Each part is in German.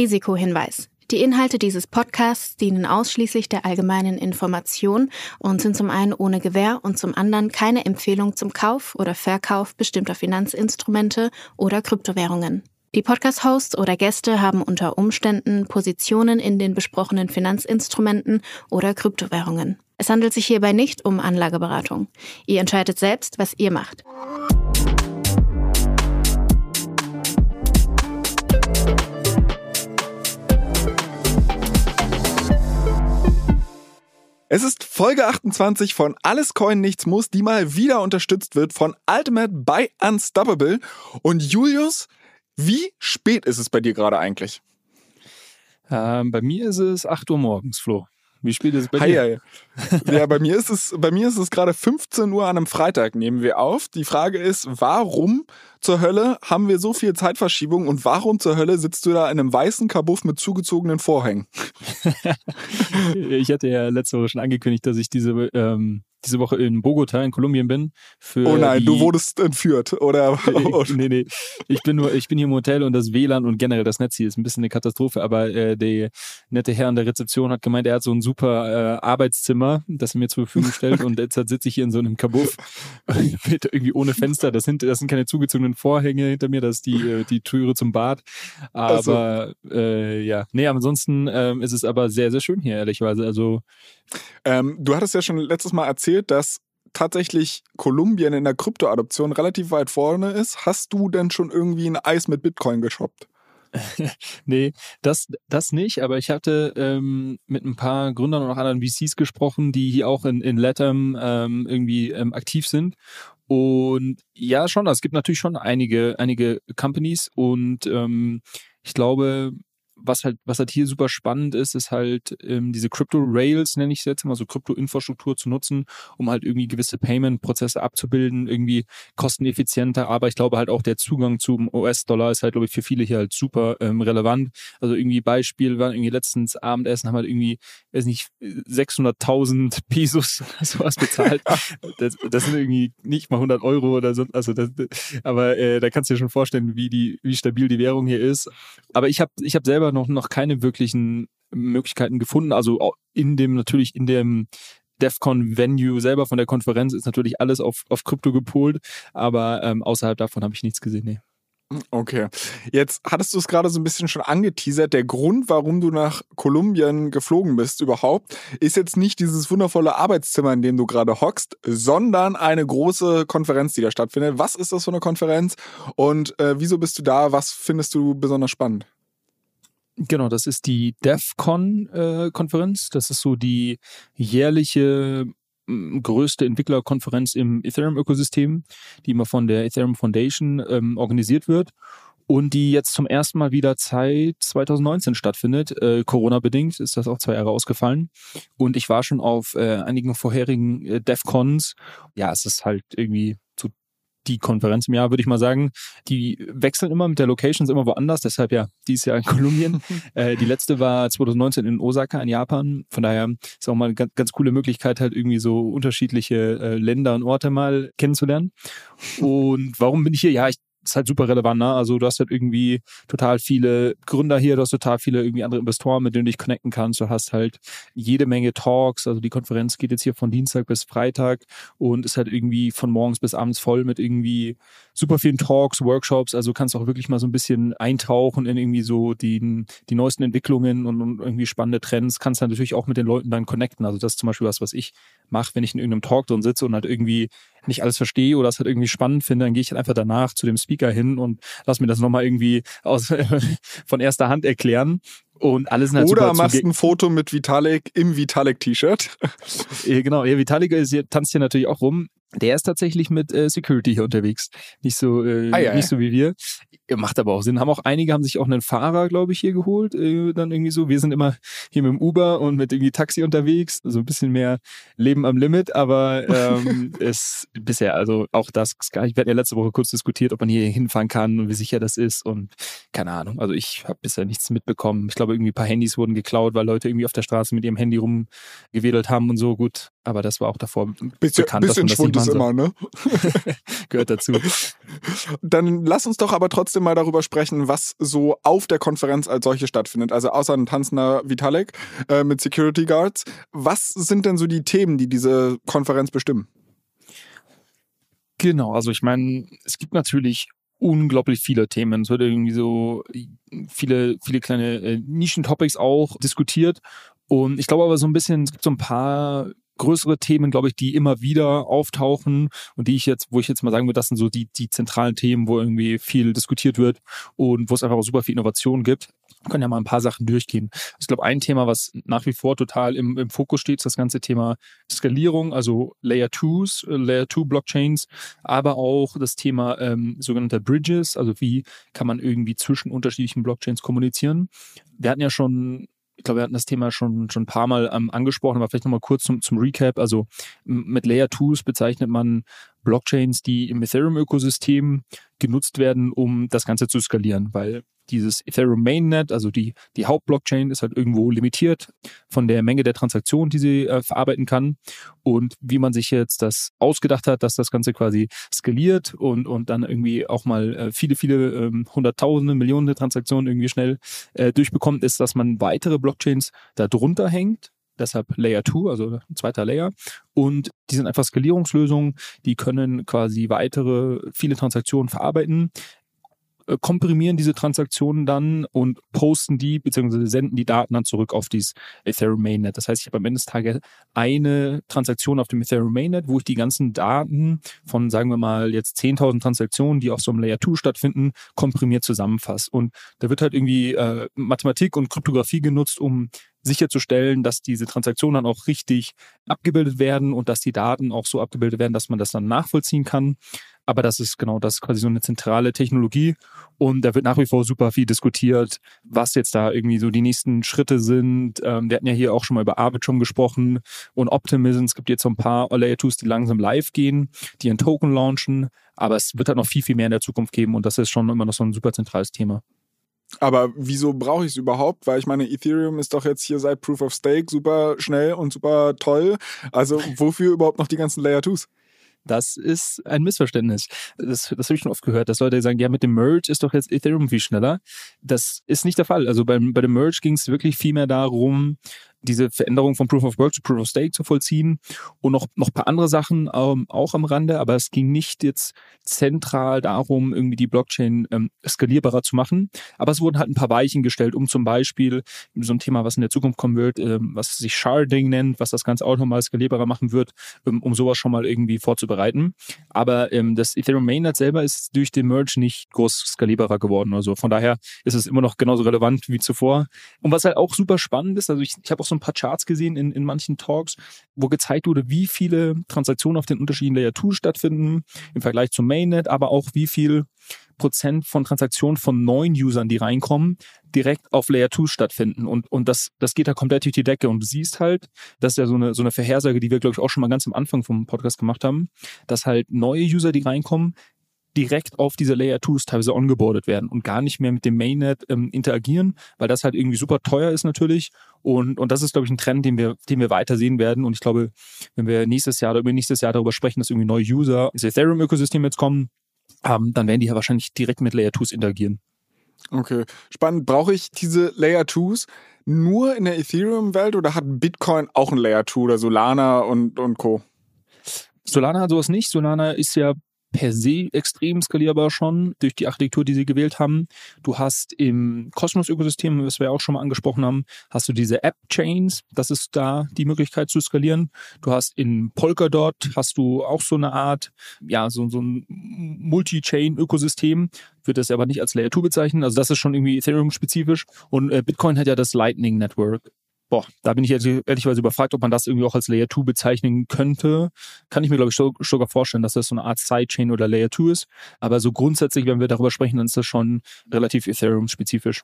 Risikohinweis. Die Inhalte dieses Podcasts dienen ausschließlich der allgemeinen Information und sind zum einen ohne Gewähr und zum anderen keine Empfehlung zum Kauf oder Verkauf bestimmter Finanzinstrumente oder Kryptowährungen. Die Podcast-Hosts oder Gäste haben unter Umständen Positionen in den besprochenen Finanzinstrumenten oder Kryptowährungen. Es handelt sich hierbei nicht um Anlageberatung. Ihr entscheidet selbst, was ihr macht. Es ist Folge 28 von Alles Coin Nichts Muss, die mal wieder unterstützt wird von Ultimate by Unstoppable. Und Julius, wie spät ist es bei dir gerade eigentlich? Ähm, bei mir ist es 8 Uhr morgens, Flo. Wie spät ist es bei Hi, dir? hi. Ja, bei mir ist es, bei mir ist es gerade 15 Uhr an einem Freitag, nehmen wir auf. Die Frage ist, warum zur Hölle haben wir so viel Zeitverschiebung und warum zur Hölle sitzt du da in einem weißen Kabuff mit zugezogenen Vorhängen? ich hatte ja letzte Woche schon angekündigt, dass ich diese, ähm, diese Woche in Bogota in Kolumbien bin. Oh nein, du wurdest entführt, oder? nee, nee. Ich bin nur, ich bin hier im Hotel und das WLAN und generell das Netz hier ist ein bisschen eine Katastrophe, aber äh, der nette Herr an der Rezeption hat gemeint, er hat so ein super äh, Arbeitszimmer, das er mir zur Verfügung stellt und jetzt sitze ich hier in so einem Kabuff mit irgendwie ohne Fenster. Das sind, das sind keine zugezogenen Vorhänge hinter mir, das ist die, äh, die Türe zum Bad. Aber äh, ja, nee, ansonsten ähm, ist es aber sehr, sehr schön hier, ehrlicherweise. Also Ähm, du hattest ja schon letztes Mal erzählt, dass tatsächlich Kolumbien in der Kryptoadoption relativ weit vorne ist. Hast du denn schon irgendwie ein Eis mit Bitcoin geshoppt? nee, das, das nicht, aber ich hatte ähm, mit ein paar Gründern und auch anderen VCs gesprochen, die hier auch in, in Latam ähm, irgendwie ähm, aktiv sind. Und ja, schon, es gibt natürlich schon einige, einige Companies und ähm, ich glaube, was halt, was halt hier super spannend ist, ist halt ähm, diese Crypto Rails, nenne ich es jetzt mal, so Krypto-Infrastruktur zu nutzen, um halt irgendwie gewisse Payment-Prozesse abzubilden, irgendwie kosteneffizienter. Aber ich glaube halt auch der Zugang zum US-Dollar ist halt, glaube ich, für viele hier halt super ähm, relevant. Also irgendwie Beispiel, wir waren irgendwie letztens Abendessen, haben halt irgendwie, weiß nicht, 600.000 Pesos oder sowas bezahlt. das, das sind irgendwie nicht mal 100 Euro oder so. Also das, aber äh, da kannst du dir schon vorstellen, wie die, wie stabil die Währung hier ist. Aber ich habe, ich habe selber noch noch keine wirklichen Möglichkeiten gefunden. Also in dem natürlich in dem DEFCON Venue selber von der Konferenz ist natürlich alles auf, auf Krypto gepolt, aber ähm, außerhalb davon habe ich nichts gesehen. Nee. Okay. Jetzt hattest du es gerade so ein bisschen schon angeteasert. Der Grund, warum du nach Kolumbien geflogen bist überhaupt, ist jetzt nicht dieses wundervolle Arbeitszimmer, in dem du gerade hockst, sondern eine große Konferenz, die da stattfindet. Was ist das für eine Konferenz und äh, wieso bist du da? Was findest du besonders spannend? Genau, das ist die DEFCON-Konferenz. Äh, das ist so die jährliche größte Entwicklerkonferenz im Ethereum-Ökosystem, die immer von der Ethereum Foundation ähm, organisiert wird und die jetzt zum ersten Mal wieder seit 2019 stattfindet. Äh, Corona-bedingt ist das auch zwei Jahre ausgefallen. Und ich war schon auf äh, einigen vorherigen äh, DEFCONs. Ja, es ist halt irgendwie die Konferenz im Jahr, würde ich mal sagen. Die wechseln immer mit der Location, ist immer woanders, deshalb ja dieses Jahr in Kolumbien. äh, die letzte war 2019 in Osaka in Japan. Von daher ist auch mal eine ganz, ganz coole Möglichkeit, halt irgendwie so unterschiedliche äh, Länder und Orte mal kennenzulernen. Und warum bin ich hier? Ja, ich ist halt super relevant, ne? Also du hast halt irgendwie total viele Gründer hier, du hast total viele irgendwie andere Investoren, mit denen du dich connecten kannst. Du hast halt jede Menge Talks. Also die Konferenz geht jetzt hier von Dienstag bis Freitag und ist halt irgendwie von morgens bis abends voll mit irgendwie super vielen Talks, Workshops. Also kannst auch wirklich mal so ein bisschen eintauchen in irgendwie so die, die neuesten Entwicklungen und, und irgendwie spannende Trends. Kannst dann natürlich auch mit den Leuten dann connecten. Also das ist zum Beispiel was, was ich mache, wenn ich in irgendeinem Talk drin sitze und halt irgendwie nicht alles verstehe oder es halt irgendwie spannend finde, dann gehe ich halt einfach danach zu dem Speaker hin und lass mir das nochmal irgendwie aus, von erster Hand erklären. Und alles halt Oder machst ein Foto mit Vitalik im Vitalik-T-Shirt. genau, ja, Vitalik ist hier, tanzt hier natürlich auch rum. Der ist tatsächlich mit äh, Security hier unterwegs. Nicht so, äh, ah, ja, nicht so wie wir. Macht aber auch Sinn. Haben auch einige haben sich auch einen Fahrer, glaube ich, hier geholt. Äh, dann irgendwie so. Wir sind immer hier mit dem Uber und mit irgendwie Taxi unterwegs. So ein bisschen mehr Leben am Limit, aber ähm, es bisher, also auch das, wir hatten ja letzte Woche kurz diskutiert, ob man hier hinfahren kann und wie sicher das ist. Und keine Ahnung. Also ich habe bisher nichts mitbekommen. Ich glaube, irgendwie ein paar Handys wurden geklaut, weil Leute irgendwie auf der Straße mit ihrem Handy rumgewedelt haben und so. Gut, aber das war auch davor bisschen, bekannt, bisschen dass man das Schwund ist immer, ne? Gehört dazu. Dann lass uns doch aber trotzdem mal darüber sprechen, was so auf der Konferenz als solche stattfindet. Also außer ein tanzender Vitalik äh, mit Security Guards. Was sind denn so die Themen, die diese Konferenz bestimmen? Genau, also ich meine, es gibt natürlich unglaublich viele Themen. Es wird irgendwie so viele, viele kleine äh, Nischen-Topics auch diskutiert. Und ich glaube aber so ein bisschen, es gibt so ein paar größere Themen, glaube ich, die immer wieder auftauchen und die ich jetzt, wo ich jetzt mal sagen würde, das sind so die, die zentralen Themen, wo irgendwie viel diskutiert wird und wo es einfach auch super viel Innovation gibt. Wir können ja mal ein paar Sachen durchgehen. Ich glaube, ein Thema, was nach wie vor total im, im Fokus steht, ist das ganze Thema Skalierung, also Layer 2s, äh, Layer 2 Blockchains, aber auch das Thema ähm, sogenannter Bridges, also wie kann man irgendwie zwischen unterschiedlichen Blockchains kommunizieren. Wir hatten ja schon ich glaube, wir hatten das Thema schon, schon ein paar Mal ähm, angesprochen, aber vielleicht nochmal kurz zum, zum Recap. Also mit Layer 2s bezeichnet man Blockchains, die im Ethereum-Ökosystem genutzt werden, um das Ganze zu skalieren, weil dieses Ethereum Mainnet, also die, die Hauptblockchain, ist halt irgendwo limitiert von der Menge der Transaktionen, die sie äh, verarbeiten kann. Und wie man sich jetzt das ausgedacht hat, dass das Ganze quasi skaliert und, und dann irgendwie auch mal äh, viele, viele ähm, Hunderttausende, Millionen Transaktionen irgendwie schnell äh, durchbekommt, ist, dass man weitere Blockchains da drunter hängt deshalb Layer 2, also ein zweiter Layer. Und die sind einfach Skalierungslösungen, die können quasi weitere, viele Transaktionen verarbeiten, komprimieren diese Transaktionen dann und posten die bzw. senden die Daten dann zurück auf dieses Ethereum Mainnet. Das heißt, ich habe am Ende des Tages eine Transaktion auf dem Ethereum Mainnet, wo ich die ganzen Daten von, sagen wir mal, jetzt 10.000 Transaktionen, die auf so einem Layer 2 stattfinden, komprimiert zusammenfasse. Und da wird halt irgendwie äh, Mathematik und Kryptographie genutzt, um sicherzustellen, dass diese Transaktionen dann auch richtig abgebildet werden und dass die Daten auch so abgebildet werden, dass man das dann nachvollziehen kann. Aber das ist genau das quasi so eine zentrale Technologie. Und da wird nach wie vor super viel diskutiert, was jetzt da irgendwie so die nächsten Schritte sind. Ähm, wir hatten ja hier auch schon mal über Arbitrum gesprochen und Optimism. Es gibt jetzt so ein paar Layer 2s, die langsam live gehen, die einen Token launchen. Aber es wird halt noch viel, viel mehr in der Zukunft geben. Und das ist schon immer noch so ein super zentrales Thema. Aber wieso brauche ich es überhaupt? Weil ich meine, Ethereum ist doch jetzt hier seit Proof of Stake super schnell und super toll. Also wofür überhaupt noch die ganzen Layer 2s? Das ist ein Missverständnis. Das, das habe ich schon oft gehört, dass Leute sagen, ja, mit dem Merge ist doch jetzt Ethereum viel schneller. Das ist nicht der Fall. Also beim, bei dem Merge ging es wirklich viel mehr darum, diese Veränderung von Proof of Work zu Proof of Stake zu vollziehen und noch, noch paar andere Sachen ähm, auch am Rande, aber es ging nicht jetzt zentral darum, irgendwie die Blockchain ähm, skalierbarer zu machen, aber es wurden halt ein paar Weichen gestellt, um zum Beispiel so ein Thema, was in der Zukunft kommen wird, ähm, was sich Sharding nennt, was das Ganze auch nochmal skalierbarer machen wird, ähm, um sowas schon mal irgendwie vorzubereiten. Aber ähm, das Ethereum Mainnet selber ist durch den Merge nicht groß skalierbarer geworden. Also von daher ist es immer noch genauso relevant wie zuvor. Und was halt auch super spannend ist, also ich, ich habe auch so ein paar Charts gesehen in, in manchen Talks, wo gezeigt wurde, wie viele Transaktionen auf den unterschiedlichen Layer 2 stattfinden im Vergleich zum Mainnet, aber auch wie viel Prozent von Transaktionen von neuen Usern, die reinkommen, direkt auf Layer 2 stattfinden. Und, und das, das geht da komplett durch die Decke. Und du siehst halt, das ist ja so eine, so eine Vorhersage, die wir, glaube ich, auch schon mal ganz am Anfang vom Podcast gemacht haben, dass halt neue User, die reinkommen, direkt auf diese Layer 2s teilweise ongeboardet werden und gar nicht mehr mit dem Mainnet ähm, interagieren, weil das halt irgendwie super teuer ist natürlich. Und, und das ist, glaube ich, ein Trend, den wir, den wir weiter sehen werden. Und ich glaube, wenn wir nächstes Jahr oder über nächstes Jahr darüber sprechen, dass irgendwie neue User ins Ethereum-Ökosystem jetzt kommen, ähm, dann werden die ja wahrscheinlich direkt mit Layer 2s interagieren. Okay, spannend. Brauche ich diese Layer 2s nur in der Ethereum-Welt oder hat Bitcoin auch ein Layer 2 oder Solana und, und Co.? Solana hat sowas nicht. Solana ist ja per se extrem skalierbar schon durch die Architektur, die sie gewählt haben. Du hast im Cosmos-Ökosystem, was wir auch schon mal angesprochen haben, hast du diese App-Chains. Das ist da die Möglichkeit zu skalieren. Du hast in Polkadot hast du auch so eine Art, ja, so, so ein Multi-Chain-Ökosystem. Wird das aber nicht als Layer 2 bezeichnen. Also das ist schon irgendwie Ethereum-spezifisch. Und äh, Bitcoin hat ja das Lightning Network. Boah, da bin ich ehrlicherweise überfragt, ob man das irgendwie auch als Layer 2 bezeichnen könnte. Kann ich mir, glaube ich, sogar vorstellen, dass das so eine Art Sidechain oder Layer 2 ist. Aber so grundsätzlich, wenn wir darüber sprechen, dann ist das schon relativ Ethereum-spezifisch.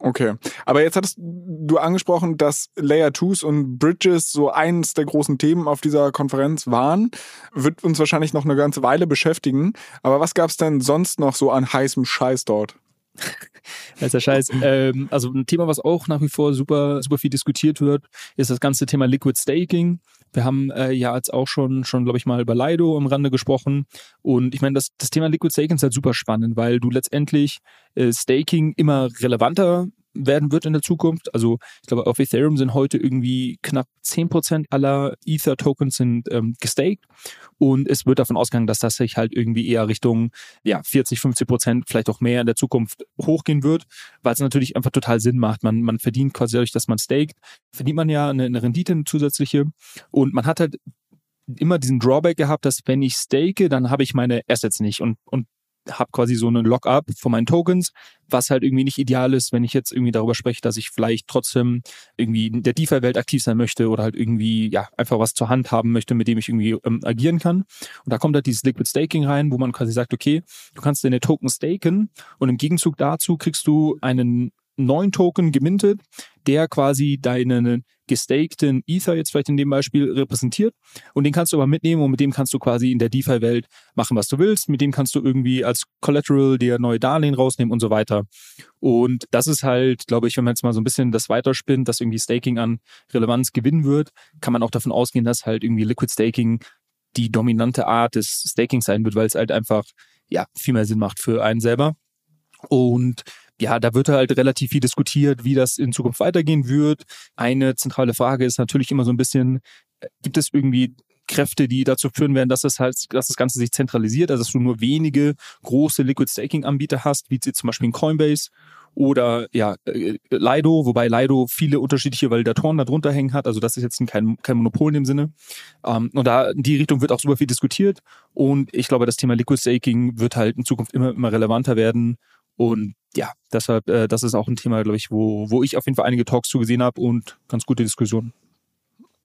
Okay. Aber jetzt hattest du angesprochen, dass Layer 2s und Bridges so eins der großen Themen auf dieser Konferenz waren. Wird uns wahrscheinlich noch eine ganze Weile beschäftigen. Aber was gab es denn sonst noch so an heißem Scheiß dort? der Scheiß. ähm, also ein Thema, was auch nach wie vor super, super viel diskutiert wird, ist das ganze Thema Liquid Staking. Wir haben äh, ja jetzt auch schon, schon glaube ich mal über Lido am Rande gesprochen. Und ich meine, das, das Thema Liquid Staking ist halt super spannend, weil du letztendlich äh, Staking immer relevanter werden wird in der Zukunft. Also ich glaube, auf Ethereum sind heute irgendwie knapp 10% aller Ether-Tokens sind ähm, gestaked und es wird davon ausgegangen, dass das sich halt irgendwie eher Richtung ja, 40, 50 Prozent, vielleicht auch mehr in der Zukunft hochgehen wird, weil es natürlich einfach total Sinn macht. Man, man verdient quasi dadurch, dass man staked, verdient man ja eine, eine Rendite, eine zusätzliche und man hat halt immer diesen Drawback gehabt, dass wenn ich stake, dann habe ich meine Assets nicht und, und habe quasi so eine Lockup von meinen Tokens, was halt irgendwie nicht ideal ist, wenn ich jetzt irgendwie darüber spreche, dass ich vielleicht trotzdem irgendwie in der DeFi-Welt aktiv sein möchte oder halt irgendwie ja einfach was zur Hand haben möchte, mit dem ich irgendwie ähm, agieren kann. Und da kommt halt dieses Liquid Staking rein, wo man quasi sagt, okay, du kannst deine Token staken und im Gegenzug dazu kriegst du einen neuen Token gemintet, der quasi deinen gestakten Ether jetzt vielleicht in dem Beispiel repräsentiert. Und den kannst du aber mitnehmen und mit dem kannst du quasi in der DeFi-Welt machen, was du willst. Mit dem kannst du irgendwie als Collateral dir neue Darlehen rausnehmen und so weiter. Und das ist halt, glaube ich, wenn man jetzt mal so ein bisschen das weiterspinnt, dass irgendwie Staking an Relevanz gewinnen wird, kann man auch davon ausgehen, dass halt irgendwie Liquid Staking die dominante Art des Staking sein wird, weil es halt einfach ja viel mehr Sinn macht für einen selber. Und ja, da wird halt relativ viel diskutiert, wie das in Zukunft weitergehen wird. Eine zentrale Frage ist natürlich immer so ein bisschen, äh, gibt es irgendwie Kräfte, die dazu führen werden, dass das halt, dass das Ganze sich zentralisiert, also dass du nur wenige große Liquid Staking Anbieter hast, wie zum Beispiel ein Coinbase oder ja äh, Lido, wobei Lido viele unterschiedliche Validatoren darunter hängen hat. Also das ist jetzt kein, kein Monopol in dem Sinne. Ähm, und da in die Richtung wird auch super viel diskutiert. Und ich glaube, das Thema Liquid Staking wird halt in Zukunft immer, immer relevanter werden. Und ja, deshalb, äh, das ist auch ein Thema, glaube ich, wo, wo ich auf jeden Fall einige Talks zugesehen habe und ganz gute Diskussionen.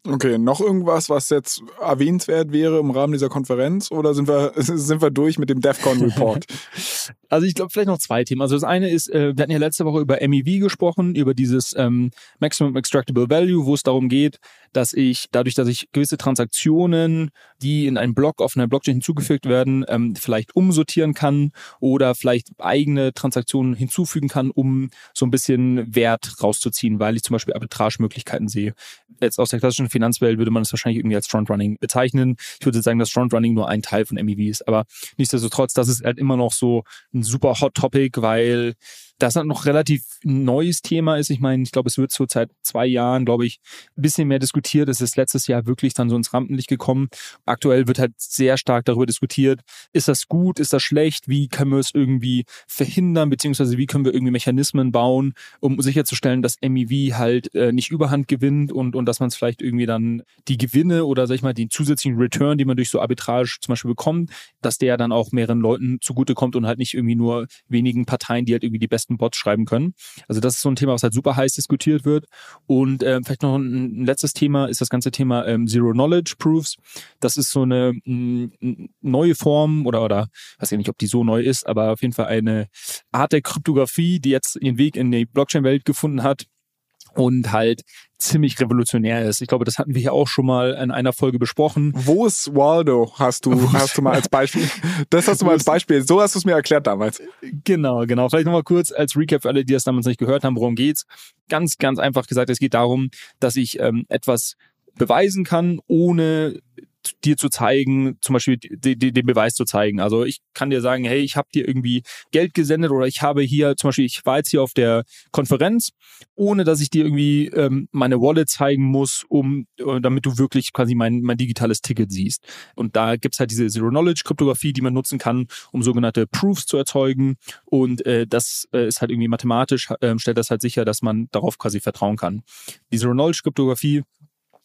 Okay, noch irgendwas, was jetzt erwähnenswert wäre im Rahmen dieser Konferenz oder sind wir, sind wir durch mit dem DEFCON Report? also ich glaube vielleicht noch zwei Themen. Also das eine ist, äh, wir hatten ja letzte Woche über MEV gesprochen, über dieses ähm, Maximum Extractable Value, wo es darum geht, dass ich dadurch, dass ich gewisse Transaktionen, die in einen Block auf einer Blockchain hinzugefügt werden, ähm, vielleicht umsortieren kann oder vielleicht eigene Transaktionen hinzufügen kann, um so ein bisschen Wert rauszuziehen, weil ich zum Beispiel Arbitragemöglichkeiten sehe. Jetzt aus der klassischen Finanzwelt würde man es wahrscheinlich irgendwie als Frontrunning bezeichnen. Ich würde sagen, dass Frontrunning nur ein Teil von MEV ist. Aber nichtsdestotrotz, das ist halt immer noch so ein super Hot Topic, weil das noch relativ neues Thema ist. Ich meine, ich glaube, es wird so seit zwei Jahren, glaube ich, ein bisschen mehr diskutiert. Es ist letztes Jahr wirklich dann so ins Rampenlicht gekommen. Aktuell wird halt sehr stark darüber diskutiert, ist das gut, ist das schlecht, wie können wir es irgendwie verhindern, beziehungsweise wie können wir irgendwie Mechanismen bauen, um sicherzustellen, dass MEV halt äh, nicht überhand gewinnt und, und dass man es vielleicht irgendwie dann die Gewinne oder sag ich mal den zusätzlichen Return, die man durch so Arbitrage zum Beispiel bekommt, dass der dann auch mehreren Leuten zugutekommt und halt nicht irgendwie nur wenigen Parteien, die halt irgendwie die besten besten Bots schreiben können. Also das ist so ein Thema, was halt super heiß diskutiert wird. Und äh, vielleicht noch ein, ein, letztes Thema ist das ganze Thema ähm, Zero Knowledge Proofs. Das ist so eine m, neue Form oder oder weiß ich nicht, ob die so neu ist, aber auf jeden Fall eine Art der Kryptographie, die jetzt ihren Weg in die Blockchain-Welt gefunden hat und halt ziemlich revolutionär ist. Ich glaube, das hatten wir hier auch schon mal in einer Folge besprochen. Wo ist Waldo? Hast du, hast du mal als Beispiel? Das hast du mal als Beispiel. So hast du es mir erklärt damals. Genau, genau. Vielleicht nochmal kurz als Recap für alle, die das damals nicht gehört haben. Worum geht's? Ganz, ganz einfach gesagt, es geht darum, dass ich ähm, etwas beweisen kann, ohne dir zu zeigen, zum Beispiel die, die, den Beweis zu zeigen. Also ich kann dir sagen, hey, ich habe dir irgendwie Geld gesendet oder ich habe hier zum Beispiel, ich war jetzt hier auf der Konferenz, ohne dass ich dir irgendwie ähm, meine Wallet zeigen muss, um äh, damit du wirklich quasi mein, mein digitales Ticket siehst. Und da gibt's halt diese Zero-Knowledge-Kryptographie, die man nutzen kann, um sogenannte Proofs zu erzeugen. Und äh, das äh, ist halt irgendwie mathematisch, äh, stellt das halt sicher, dass man darauf quasi vertrauen kann. Die Zero-Knowledge-Kryptographie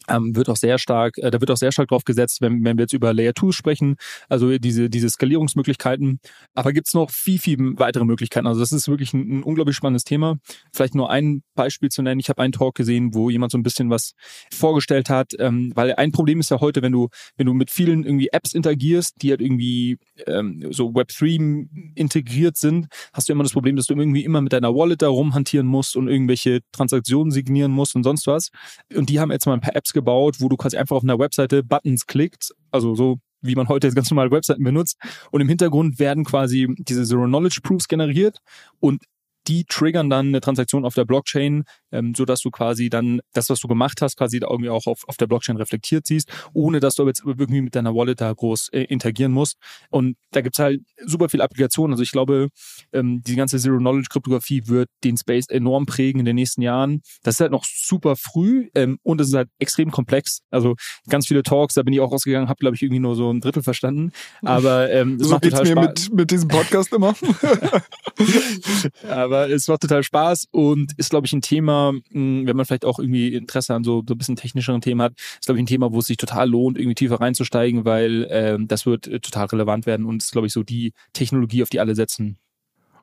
ähm, wird auch sehr stark, äh, da wird auch sehr stark drauf gesetzt, wenn, wenn wir jetzt über Layer 2 sprechen, also diese, diese Skalierungsmöglichkeiten. Aber gibt's noch viel, viel weitere Möglichkeiten. Also das ist wirklich ein, ein unglaublich spannendes Thema. Vielleicht nur ein Beispiel zu nennen. Ich habe einen Talk gesehen, wo jemand so ein bisschen was vorgestellt hat, ähm, weil ein Problem ist ja heute, wenn du, wenn du mit vielen irgendwie Apps interagierst, die halt irgendwie ähm, so Web3 integriert sind, hast du immer das Problem, dass du irgendwie immer mit deiner Wallet da rumhantieren musst und irgendwelche Transaktionen signieren musst und sonst was. Und die haben jetzt mal ein paar Apps gebaut, wo du quasi einfach auf einer Webseite Buttons klickst, also so wie man heute ganz normale Webseiten benutzt. Und im Hintergrund werden quasi diese Zero-Knowledge-Proofs generiert und die triggern dann eine Transaktion auf der Blockchain, ähm, so dass du quasi dann das, was du gemacht hast, quasi da irgendwie auch auf, auf der Blockchain reflektiert siehst, ohne dass du jetzt irgendwie mit deiner Wallet da groß äh, interagieren musst. Und da gibt's halt super viele Applikationen. Also ich glaube, ähm, die ganze Zero-Knowledge-Kryptographie wird den Space enorm prägen in den nächsten Jahren. Das ist halt noch super früh ähm, und es ist halt extrem komplex. Also ganz viele Talks, da bin ich auch rausgegangen, habe glaube ich irgendwie nur so ein Drittel verstanden. Aber ähm, es so macht total mir Spaß. Mit, mit diesem Podcast immer. Aber es macht total Spaß und ist glaube ich ein Thema, hm, wenn man vielleicht auch irgendwie Interesse an so, so ein bisschen technischeren Themen hat, ist glaube ich ein Thema, wo es sich total lohnt, irgendwie tiefer reinzusteigen, weil ähm, das wird äh, total relevant werden und ist glaube ich so die Technologie, auf die alle setzen.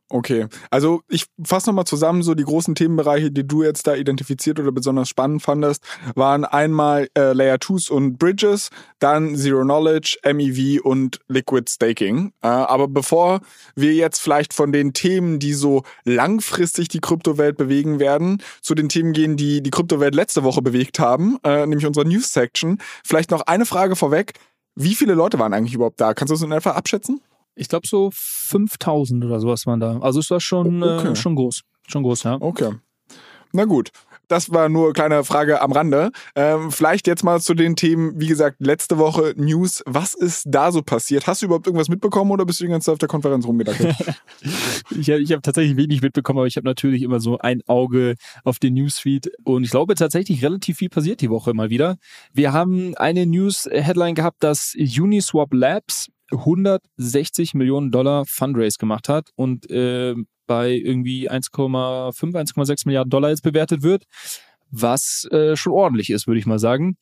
Okay, also ich fasse nochmal zusammen, so die großen Themenbereiche, die du jetzt da identifiziert oder besonders spannend fandest, waren einmal äh, Layer 2s und Bridges, dann Zero Knowledge, MEV und Liquid Staking. Äh, aber bevor wir jetzt vielleicht von den Themen, die so langfristig die Kryptowelt bewegen werden, zu den Themen gehen, die die Kryptowelt letzte Woche bewegt haben, äh, nämlich unsere News-Section, vielleicht noch eine Frage vorweg. Wie viele Leute waren eigentlich überhaupt da? Kannst du das in etwa abschätzen? Ich glaube so 5000 oder sowas waren da. Also es war schon, okay. äh, schon groß. Schon groß, ja. Okay. Na gut. Das war nur eine kleine Frage am Rande. Ähm, vielleicht jetzt mal zu den Themen, wie gesagt, letzte Woche News. Was ist da so passiert? Hast du überhaupt irgendwas mitbekommen oder bist du die ganze Zeit auf der Konferenz rumgedackelt? ich habe hab tatsächlich wenig mitbekommen, aber ich habe natürlich immer so ein Auge auf den Newsfeed und ich glaube tatsächlich relativ viel passiert die Woche mal wieder. Wir haben eine News-Headline gehabt, dass Uniswap Labs 160 Millionen Dollar Fundraise gemacht hat und äh, bei irgendwie 1,5, 1,6 Milliarden Dollar jetzt bewertet wird, was äh, schon ordentlich ist, würde ich mal sagen.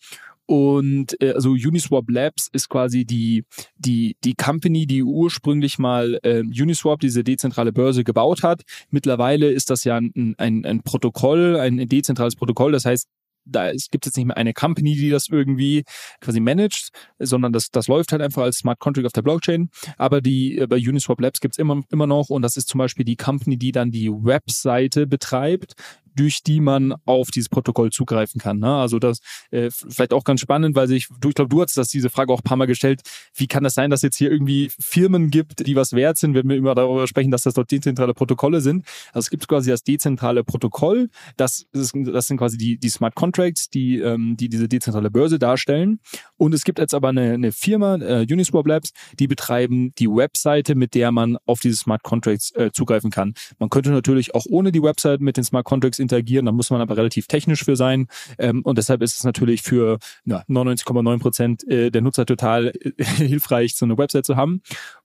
Und äh, also Uniswap Labs ist quasi die, die, die Company, die ursprünglich mal äh, Uniswap, diese dezentrale Börse, gebaut hat. Mittlerweile ist das ja ein, ein, ein Protokoll, ein dezentrales Protokoll. Das heißt, da es gibt jetzt nicht mehr eine Company, die das irgendwie quasi managt, sondern das, das läuft halt einfach als Smart Contract auf der Blockchain. Aber die äh, bei Uniswap Labs gibt's immer, immer noch und das ist zum Beispiel die Company, die dann die Webseite betreibt, durch die man auf dieses Protokoll zugreifen kann. Ne? Also das äh, vielleicht auch ganz spannend, weil sich, du, ich glaube, du hast das diese Frage auch ein paar Mal gestellt, wie kann das sein, dass jetzt hier irgendwie Firmen gibt, die was wert sind, wenn wir immer darüber sprechen, dass das dort dezentrale Protokolle sind. Also es gibt quasi das dezentrale Protokoll, das, das, das sind quasi die, die Smart Contracts, die, ähm, die diese dezentrale Börse darstellen. Und es gibt jetzt aber eine, eine Firma, äh, Uniswap Labs, die betreiben die Webseite, mit der man auf diese Smart Contracts äh, zugreifen kann. Man könnte natürlich auch ohne die Website mit den Smart Contracts interagieren. Da muss man aber relativ technisch für sein. Ähm, und deshalb ist es natürlich für ja, 99,9 Prozent äh, der Nutzer total äh, hilfreich, so eine Website zu haben.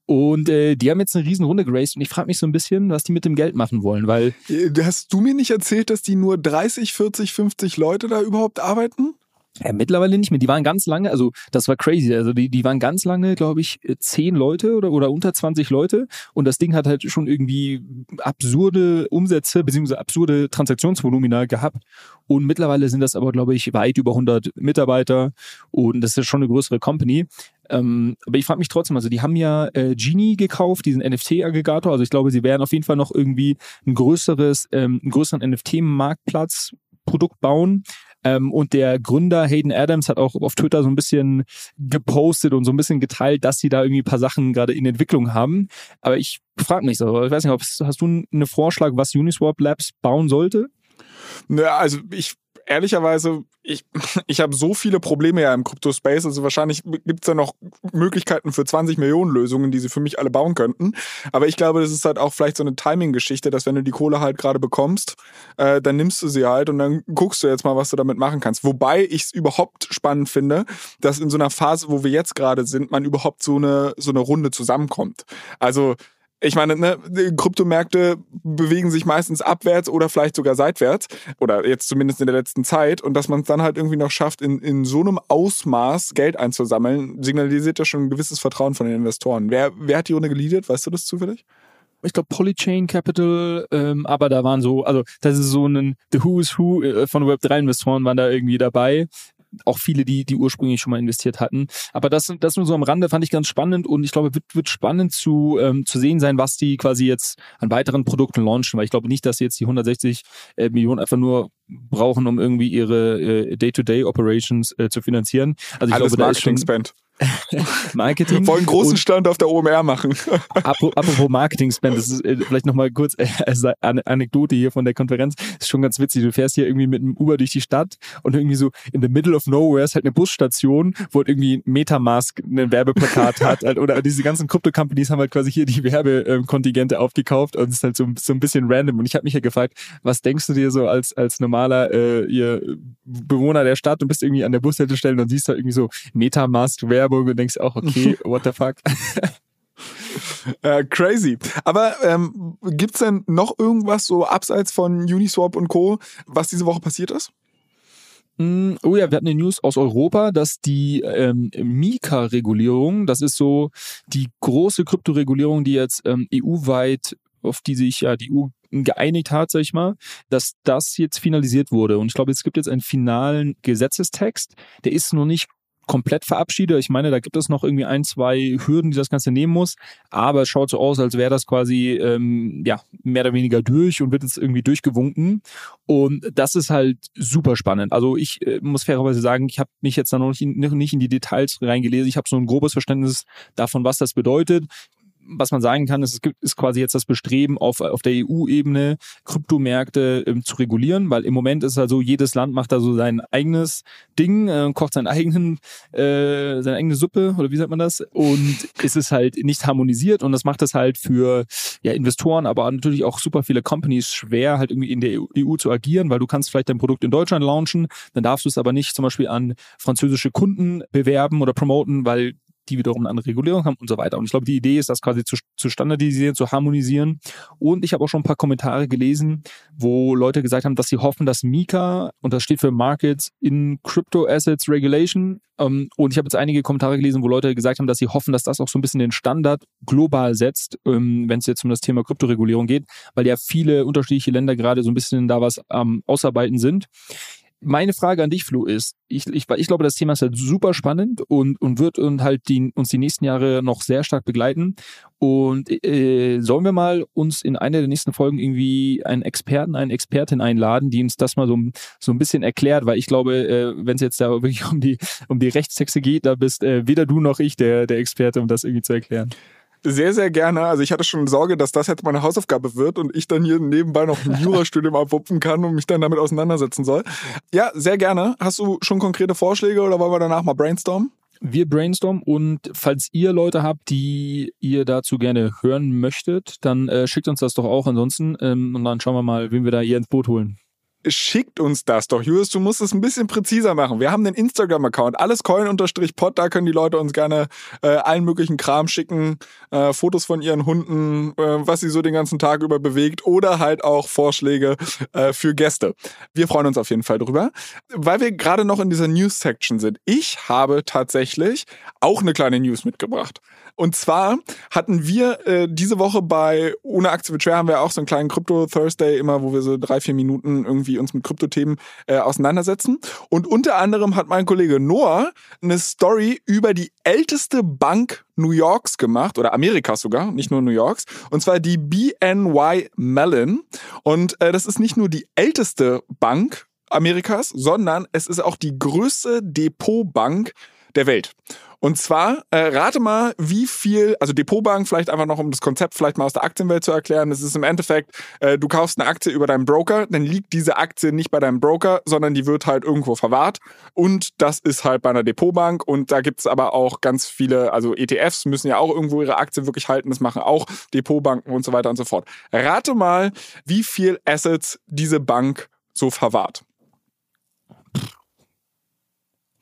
Und äh, die haben jetzt eine riesen Runde geraced und ich frage mich so ein bisschen, was die mit dem Geld machen wollen, weil. Äh, hast du mir nicht erzählt, dass die nur 30, 40, 50 Leute da überhaupt arbeiten? Ja, mittlerweile nicht mehr. Die waren ganz lange, also das war crazy. Also die, die waren ganz lange, glaube ich, zehn Leute oder, oder unter 20 Leute. Und das Ding hat halt schon irgendwie absurde Umsätze beziehungsweise absurde Transaktionsvolumina gehabt. Und mittlerweile sind das aber, glaube ich, weit über 100 Mitarbeiter. Und das ist schon eine größere Company. Ähm, aber ich frage mich trotzdem, also die haben ja äh, Genie gekauft, diesen NFT-Aggregator. Also ich glaube, sie werden auf jeden Fall noch irgendwie ein größeres, ähm, einen größeren NFT-Marktplatz Produkt bauen. Ähm, und der Gründer Hayden Adams hat auch auf Twitter so ein bisschen gepostet und so ein bisschen geteilt, dass sie da irgendwie ein paar Sachen gerade in Entwicklung haben. Aber ich frage mich so, ich weiß nicht, hast du einen Vorschlag, was Uniswap Labs bauen sollte? Naja, also ich ehrlicherweise, ich, ich habe so viele Probleme ja im Crypto-Space, also wahrscheinlich gibt es da noch Möglichkeiten für 20 Millionen Lösungen, die sie für mich alle bauen könnten. Aber ich glaube, das ist halt auch vielleicht so eine Timing-Geschichte, dass wenn du die Kohle halt gerade bekommst, äh, dann nimmst du sie halt und dann guckst du jetzt mal, was du damit machen kannst. Wobei ich es überhaupt spannend finde, dass in so einer Phase, wo wir jetzt gerade sind, man überhaupt so eine, so eine Runde zusammenkommt. Also ich meine, ne, Kryptomärkte bewegen sich meistens abwärts oder vielleicht sogar seitwärts oder jetzt zumindest in der letzten Zeit und dass man es dann halt irgendwie noch schafft, in, in so einem Ausmaß Geld einzusammeln, signalisiert ja schon ein gewisses Vertrauen von den Investoren. Wer, wer hat die Runde geleadet? Weißt du das zufällig? ich glaube Polychain Capital, ähm, aber da waren so, also das ist so ein The Who is Who äh, von Web3-Investoren waren da irgendwie dabei auch viele, die, die ursprünglich schon mal investiert hatten. Aber das, das nur so am Rande fand ich ganz spannend und ich glaube, wird, wird spannend zu, ähm, zu sehen sein, was die quasi jetzt an weiteren Produkten launchen, weil ich glaube nicht, dass jetzt die 160 äh, Millionen einfach nur brauchen, um irgendwie ihre äh, Day-to-Day-Operations äh, zu finanzieren. Also ich Alles glaube, da ist schon, Spend. Marketing. Wollen einen großen Stand auf der OMR machen. Apropos Marketing-Spend, das ist äh, vielleicht nochmal kurz eine Anekdote hier von der Konferenz. Das ist schon ganz witzig. Du fährst hier irgendwie mit einem Uber durch die Stadt und irgendwie so in the middle of nowhere ist halt eine Busstation, wo halt irgendwie Metamask ein Werbeplakat hat. Halt, oder diese ganzen Krypto-Companies haben halt quasi hier die Werbekontingente aufgekauft und es ist halt so, so ein bisschen random. Und ich habe mich ja gefragt, was denkst du dir so als, als normaler äh, ihr Bewohner der Stadt und bist irgendwie an der Bushaltestelle und siehst halt irgendwie so Metamask-Werbung und denkst auch, okay, what the fuck? Äh, crazy. Aber ähm, gibt es denn noch irgendwas so abseits von Uniswap und Co., was diese Woche passiert ist? Mm, oh ja, wir hatten eine News aus Europa, dass die ähm, Mika-Regulierung, das ist so die große Kryptoregulierung, die jetzt ähm, EU-weit, auf die sich ja die EU geeinigt hat, sag ich mal, dass das jetzt finalisiert wurde. Und ich glaube, es gibt jetzt einen finalen Gesetzestext. Der ist noch nicht komplett verabschiede. Ich meine, da gibt es noch irgendwie ein, zwei Hürden, die das Ganze nehmen muss. Aber es schaut so aus, als wäre das quasi ähm, ja mehr oder weniger durch und wird jetzt irgendwie durchgewunken. Und das ist halt super spannend. Also ich äh, muss fairerweise sagen, ich habe mich jetzt da noch nicht in, nicht in die Details reingelesen. Ich habe so ein grobes Verständnis davon, was das bedeutet was man sagen kann, ist, es gibt, ist quasi jetzt das Bestreben auf, auf der EU-Ebene, Kryptomärkte ähm, zu regulieren, weil im Moment ist halt so, jedes Land macht da so sein eigenes Ding, äh, kocht seinen eigenen, äh, seine eigene Suppe oder wie sagt man das? Und es ist halt nicht harmonisiert und das macht es halt für ja, Investoren, aber natürlich auch super viele Companies schwer, halt irgendwie in der EU zu agieren, weil du kannst vielleicht dein Produkt in Deutschland launchen, dann darfst du es aber nicht zum Beispiel an französische Kunden bewerben oder promoten, weil die wiederum eine andere Regulierung haben und so weiter. Und ich glaube, die Idee ist, das quasi zu, zu standardisieren, zu harmonisieren. Und ich habe auch schon ein paar Kommentare gelesen, wo Leute gesagt haben, dass sie hoffen, dass Mika, und das steht für Markets in Crypto Assets Regulation, ähm, und ich habe jetzt einige Kommentare gelesen, wo Leute gesagt haben, dass sie hoffen, dass das auch so ein bisschen den Standard global setzt, ähm, wenn es jetzt um das Thema Kryptoregulierung geht, weil ja viele unterschiedliche Länder gerade so ein bisschen da was am ähm, Ausarbeiten sind meine Frage an dich, Flo, ist, ich, ich, ich glaube, das Thema ist halt super spannend und, und wird und halt die, uns die nächsten Jahre noch sehr stark begleiten. Und äh, sollen wir mal uns in einer der nächsten Folgen irgendwie einen Experten, eine Expertin einladen, die uns das mal so, so ein bisschen erklärt, weil ich glaube, äh, wenn es jetzt da wirklich um die, um die Rechtstexte geht, da bist äh, weder du noch ich der, der Experte, um das irgendwie zu erklären. Sehr, sehr gerne. Also ich hatte schon Sorge, dass das jetzt meine Hausaufgabe wird und ich dann hier nebenbei noch ein Jurastudium abwuppen kann und mich dann damit auseinandersetzen soll. Ja, sehr gerne. Hast du schon konkrete Vorschläge oder wollen wir danach mal brainstormen? Wir brainstormen und falls ihr Leute habt, die ihr dazu gerne hören möchtet, dann äh, schickt uns das doch auch ansonsten ähm, und dann schauen wir mal, wen wir da hier ins Boot holen schickt uns das doch. Julius, du musst es ein bisschen präziser machen. Wir haben den Instagram-Account, alles coin-pod, da können die Leute uns gerne äh, allen möglichen Kram schicken, äh, Fotos von ihren Hunden, äh, was sie so den ganzen Tag über bewegt oder halt auch Vorschläge äh, für Gäste. Wir freuen uns auf jeden Fall drüber. Weil wir gerade noch in dieser News-Section sind. Ich habe tatsächlich auch eine kleine News mitgebracht. Und zwar hatten wir äh, diese Woche bei Ohne Aktie wird haben wir auch so einen kleinen Crypto Thursday immer, wo wir so drei, vier Minuten irgendwie uns mit Kryptothemen äh, auseinandersetzen. Und unter anderem hat mein Kollege Noah eine Story über die älteste Bank New Yorks gemacht oder Amerikas sogar, nicht nur New Yorks. Und zwar die BNY Mellon. Und äh, das ist nicht nur die älteste Bank Amerikas, sondern es ist auch die größte Depotbank der Welt. Und zwar, äh, rate mal, wie viel, also Depotbank, vielleicht einfach noch, um das Konzept vielleicht mal aus der Aktienwelt zu erklären. Es ist im Endeffekt, äh, du kaufst eine Aktie über deinen Broker, dann liegt diese Aktie nicht bei deinem Broker, sondern die wird halt irgendwo verwahrt. Und das ist halt bei einer Depotbank. Und da gibt's aber auch ganz viele, also ETFs müssen ja auch irgendwo ihre Aktien wirklich halten. Das machen auch Depotbanken und so weiter und so fort. Rate mal, wie viel Assets diese Bank so verwahrt.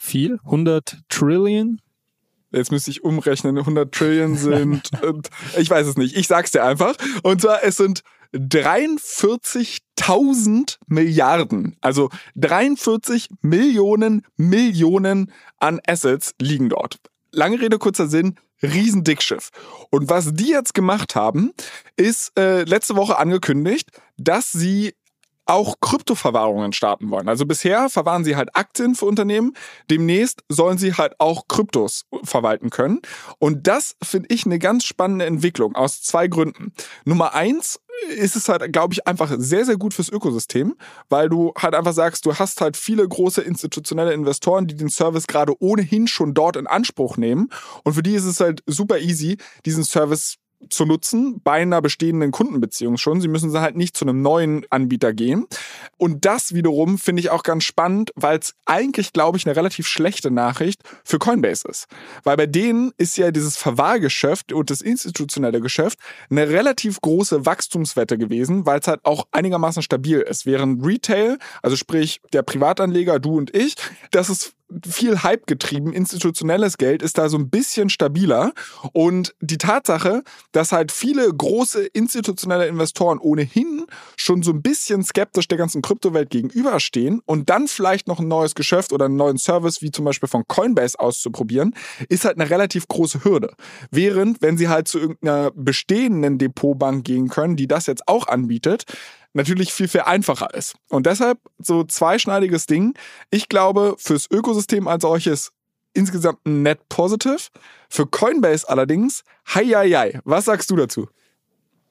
Viel? 100 Trillion? Jetzt müsste ich umrechnen, 100 Trillion sind, ich weiß es nicht, ich sag's dir einfach. Und zwar, es sind 43.000 Milliarden, also 43 Millionen Millionen an Assets liegen dort. Lange Rede, kurzer Sinn, Riesendickschiff. Und was die jetzt gemacht haben, ist äh, letzte Woche angekündigt, dass sie auch Kryptoverwahrungen starten wollen. Also bisher verwahren sie halt Aktien für Unternehmen, demnächst sollen sie halt auch Kryptos verwalten können. Und das finde ich eine ganz spannende Entwicklung aus zwei Gründen. Nummer eins, ist es halt, glaube ich, einfach sehr, sehr gut fürs Ökosystem, weil du halt einfach sagst, du hast halt viele große institutionelle Investoren, die den Service gerade ohnehin schon dort in Anspruch nehmen. Und für die ist es halt super easy, diesen Service zu nutzen bei einer bestehenden Kundenbeziehung schon. Sie müssen halt nicht zu einem neuen Anbieter gehen. Und das wiederum finde ich auch ganz spannend, weil es eigentlich, glaube ich, eine relativ schlechte Nachricht für Coinbase ist. Weil bei denen ist ja dieses Verwahrgeschäft und das institutionelle Geschäft eine relativ große Wachstumswette gewesen, weil es halt auch einigermaßen stabil ist. Während Retail, also sprich der Privatanleger, du und ich, das ist viel Hype getrieben, institutionelles Geld ist da so ein bisschen stabiler. Und die Tatsache, dass halt viele große institutionelle Investoren ohnehin schon so ein bisschen skeptisch der ganzen Kryptowelt gegenüberstehen und dann vielleicht noch ein neues Geschäft oder einen neuen Service wie zum Beispiel von Coinbase auszuprobieren, ist halt eine relativ große Hürde. Während, wenn sie halt zu irgendeiner bestehenden Depotbank gehen können, die das jetzt auch anbietet, natürlich viel, viel einfacher ist. Und deshalb so zweischneidiges Ding. Ich glaube, fürs Ökosystem als solches insgesamt ein Net Positive. Für Coinbase allerdings, hei, hei, hei. Was sagst du dazu?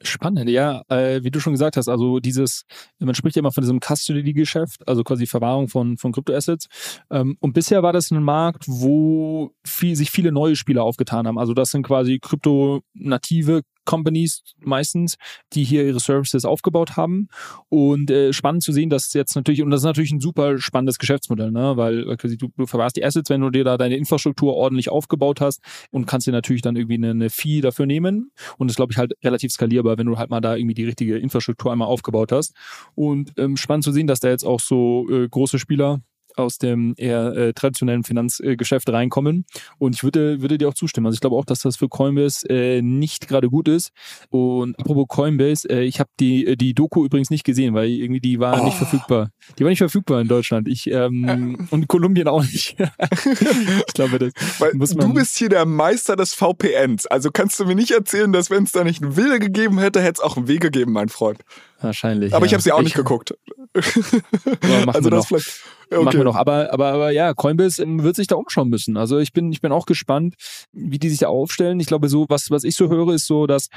Spannend, ja, äh, wie du schon gesagt hast, also dieses, man spricht ja immer von diesem Custody-Geschäft, also quasi Verwahrung von, von Kryptoassets. Ähm, und bisher war das ein Markt, wo viel, sich viele neue Spieler aufgetan haben. Also das sind quasi kryptonative Companies meistens, die hier ihre Services aufgebaut haben. Und äh, spannend zu sehen, dass jetzt natürlich, und das ist natürlich ein super spannendes Geschäftsmodell, ne? weil quasi du, du verwahrst die Assets, wenn du dir da deine Infrastruktur ordentlich aufgebaut hast und kannst dir natürlich dann irgendwie eine, eine Fee dafür nehmen. Und das glaube ich halt relativ skalierbar, wenn du halt mal da irgendwie die richtige Infrastruktur einmal aufgebaut hast. Und ähm, spannend zu sehen, dass da jetzt auch so äh, große Spieler aus dem eher äh, traditionellen Finanzgeschäft reinkommen. Und ich würde, würde dir auch zustimmen. Also ich glaube auch, dass das für Coinbase äh, nicht gerade gut ist. Und apropos Coinbase, äh, ich habe die, die Doku übrigens nicht gesehen, weil irgendwie die war oh. nicht verfügbar. Die war nicht verfügbar in Deutschland. Ich ähm, und Kolumbien auch nicht. ich glaube, das weil muss man. Du bist hier der Meister des VPNs. Also kannst du mir nicht erzählen, dass wenn es da nicht einen Wille gegeben hätte, hätte es auch einen Weg gegeben, mein Freund. Wahrscheinlich. Aber ja. ich habe sie auch ich, nicht geguckt. also das noch. vielleicht. Okay. Machen wir noch. Aber, aber, aber ja, Coinbase ähm, wird sich da umschauen müssen. Also ich bin, ich bin auch gespannt, wie die sich da aufstellen. Ich glaube, so, was, was ich so höre, ist so, dass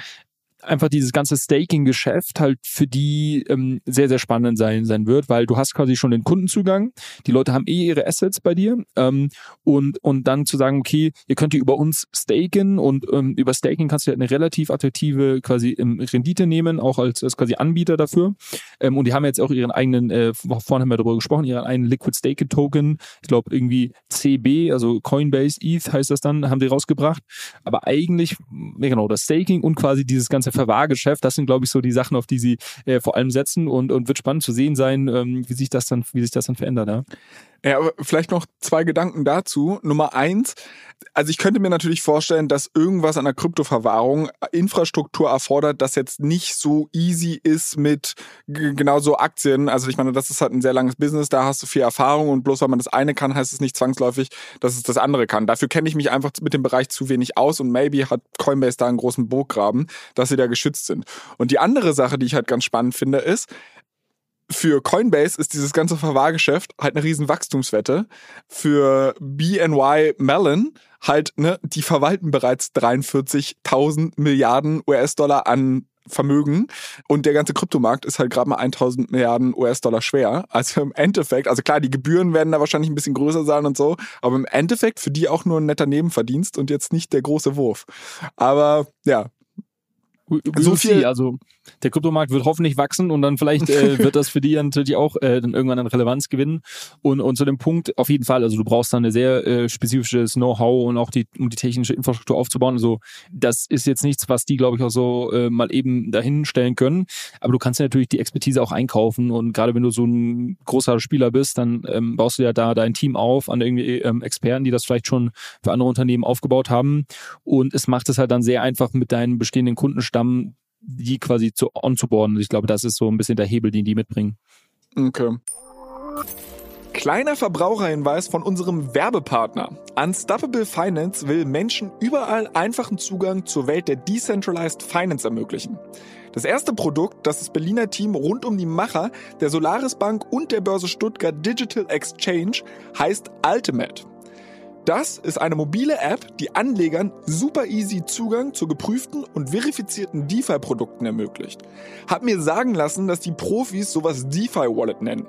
einfach dieses ganze Staking-Geschäft halt für die ähm, sehr, sehr spannend sein, sein wird, weil du hast quasi schon den Kundenzugang, die Leute haben eh ihre Assets bei dir ähm, und, und dann zu sagen, okay, ihr könnt die über uns staken und ähm, über Staking kannst du halt eine relativ attraktive quasi ähm, Rendite nehmen, auch als, als quasi Anbieter dafür. Ähm, und die haben jetzt auch ihren eigenen, äh, vorhin haben wir darüber gesprochen, ihren eigenen Liquid Staking Token, ich glaube irgendwie CB, also Coinbase ETH heißt das dann, haben die rausgebracht, aber eigentlich, genau, das Staking und quasi dieses ganze Verwahrgeschäft, das sind, glaube ich, so die Sachen, auf die sie äh, vor allem setzen und, und wird spannend zu sehen sein, ähm, wie sich das dann, wie sich das dann verändert. Ja? Ja, aber vielleicht noch zwei Gedanken dazu. Nummer eins, also ich könnte mir natürlich vorstellen, dass irgendwas an der Kryptoverwahrung Infrastruktur erfordert, das jetzt nicht so easy ist mit genauso Aktien. Also ich meine, das ist halt ein sehr langes Business, da hast du viel Erfahrung und bloß weil man das eine kann, heißt es nicht zwangsläufig, dass es das andere kann. Dafür kenne ich mich einfach mit dem Bereich zu wenig aus und maybe hat Coinbase da einen großen Burggraben, dass sie da geschützt sind. Und die andere Sache, die ich halt ganz spannend finde, ist, für Coinbase ist dieses ganze Verwahrgeschäft halt eine riesen Wachstumswette. Für BNY Mellon halt, ne, die verwalten bereits 43.000 Milliarden US-Dollar an Vermögen und der ganze Kryptomarkt ist halt gerade mal 1000 Milliarden US-Dollar schwer. Also im Endeffekt, also klar, die Gebühren werden da wahrscheinlich ein bisschen größer sein und so, aber im Endeffekt für die auch nur ein netter Nebenverdienst und jetzt nicht der große Wurf. Aber ja, so viel, also der Kryptomarkt wird hoffentlich wachsen und dann vielleicht äh, wird das für die natürlich auch äh, dann irgendwann an Relevanz gewinnen. Und, und zu dem Punkt auf jeden Fall, also du brauchst dann eine sehr äh, spezifisches Know-how und auch die, um die technische Infrastruktur aufzubauen. Also das ist jetzt nichts, was die, glaube ich, auch so äh, mal eben dahin stellen können. Aber du kannst ja natürlich die Expertise auch einkaufen und gerade wenn du so ein großer Spieler bist, dann ähm, baust du ja da dein Team auf an irgendwie ähm, Experten, die das vielleicht schon für andere Unternehmen aufgebaut haben. Und es macht es halt dann sehr einfach mit deinem bestehenden Kundenstamm die quasi zu onzuboarden. Ich glaube, das ist so ein bisschen der Hebel, den die mitbringen. Okay. Kleiner Verbraucherhinweis von unserem Werbepartner. Unstoppable Finance will Menschen überall einfachen Zugang zur Welt der Decentralized Finance ermöglichen. Das erste Produkt, das das Berliner Team rund um die Macher der Solaris Bank und der Börse Stuttgart Digital Exchange heißt Ultimate. Das ist eine mobile App, die Anlegern super easy Zugang zu geprüften und verifizierten DeFi-Produkten ermöglicht. Hab mir sagen lassen, dass die Profis sowas DeFi-Wallet nennen.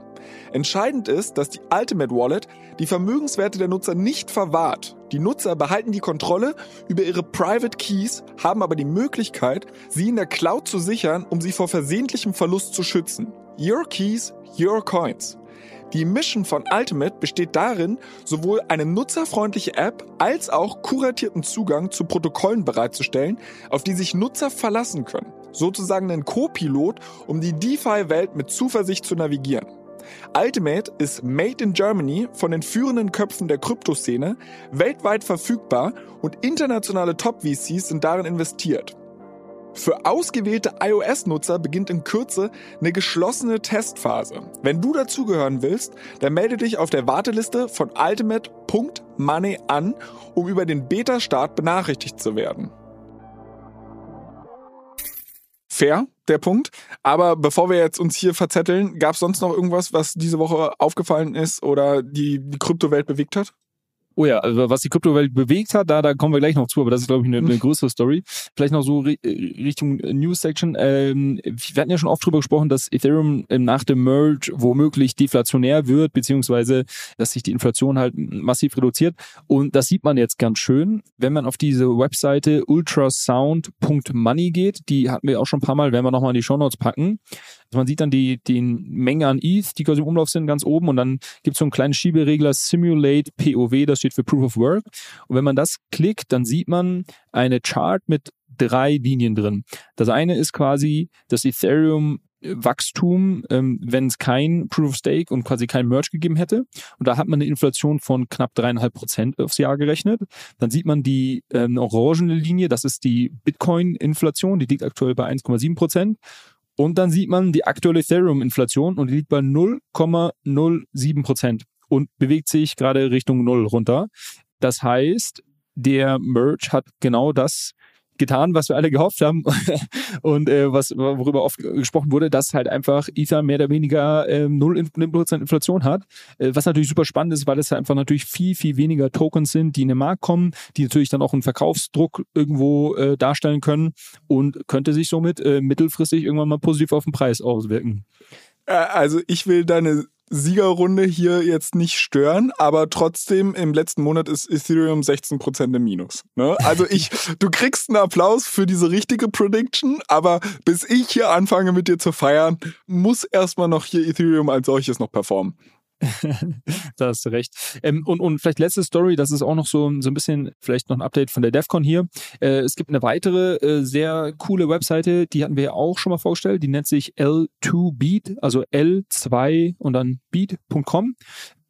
Entscheidend ist, dass die Ultimate Wallet die Vermögenswerte der Nutzer nicht verwahrt. Die Nutzer behalten die Kontrolle über ihre Private Keys, haben aber die Möglichkeit, sie in der Cloud zu sichern, um sie vor versehentlichem Verlust zu schützen. Your Keys, Your Coins. Die Mission von Ultimate besteht darin, sowohl eine nutzerfreundliche App als auch kuratierten Zugang zu Protokollen bereitzustellen, auf die sich Nutzer verlassen können. Sozusagen ein Co-Pilot, um die DeFi-Welt mit Zuversicht zu navigieren. Ultimate ist made in Germany von den führenden Köpfen der Kryptoszene, weltweit verfügbar und internationale Top-VCs sind darin investiert. Für ausgewählte iOS-Nutzer beginnt in Kürze eine geschlossene Testphase. Wenn du dazugehören willst, dann melde dich auf der Warteliste von ultimate.money an, um über den Beta-Start benachrichtigt zu werden. Fair, der Punkt. Aber bevor wir jetzt uns hier verzetteln, gab es sonst noch irgendwas, was diese Woche aufgefallen ist oder die, die Kryptowelt bewegt hat? Oh ja, also was die Kryptowelt bewegt hat, da, da kommen wir gleich noch zu, aber das ist, glaube ich, eine, eine größere Story. Vielleicht noch so äh, Richtung News-Section. Ähm, wir hatten ja schon oft drüber gesprochen, dass Ethereum nach dem Merge womöglich deflationär wird, beziehungsweise dass sich die Inflation halt massiv reduziert. Und das sieht man jetzt ganz schön, wenn man auf diese Webseite ultrasound.money geht. Die hatten wir auch schon ein paar Mal, werden wir nochmal in die Show Notes packen. Also man sieht dann die, die Menge an ETH, die quasi im Umlauf sind, ganz oben und dann gibt es so einen kleinen Schieberegler Simulate POW, das steht für Proof of Work. Und wenn man das klickt, dann sieht man eine Chart mit drei Linien drin. Das eine ist quasi das Ethereum Wachstum, ähm, wenn es kein Proof of Stake und quasi kein Merge gegeben hätte. Und da hat man eine Inflation von knapp dreieinhalb Prozent aufs Jahr gerechnet. Dann sieht man die ähm, orangene Linie, das ist die Bitcoin-Inflation, die liegt aktuell bei 1,7 Prozent. Und dann sieht man die aktuelle Ethereum-Inflation und die liegt bei 0,07 Prozent und bewegt sich gerade Richtung Null runter. Das heißt, der Merge hat genau das getan, was wir alle gehofft haben und äh, was worüber oft gesprochen wurde, dass halt einfach Ether mehr oder weniger äh, 0% Inflation hat, äh, was natürlich super spannend ist, weil es halt einfach natürlich viel, viel weniger Tokens sind, die in den Markt kommen, die natürlich dann auch einen Verkaufsdruck irgendwo äh, darstellen können und könnte sich somit äh, mittelfristig irgendwann mal positiv auf den Preis auswirken. Äh, also ich will deine Siegerrunde hier jetzt nicht stören, aber trotzdem im letzten Monat ist Ethereum 16% im Minus. Ne? Also ich, du kriegst einen Applaus für diese richtige Prediction, aber bis ich hier anfange mit dir zu feiern, muss erstmal noch hier Ethereum als solches noch performen. da hast du recht. Ähm, und, und vielleicht letzte Story, das ist auch noch so, so ein bisschen, vielleicht noch ein Update von der DEFCON hier. Äh, es gibt eine weitere äh, sehr coole Webseite, die hatten wir ja auch schon mal vorgestellt, die nennt sich L2Beat, also L2 und dann beat.com.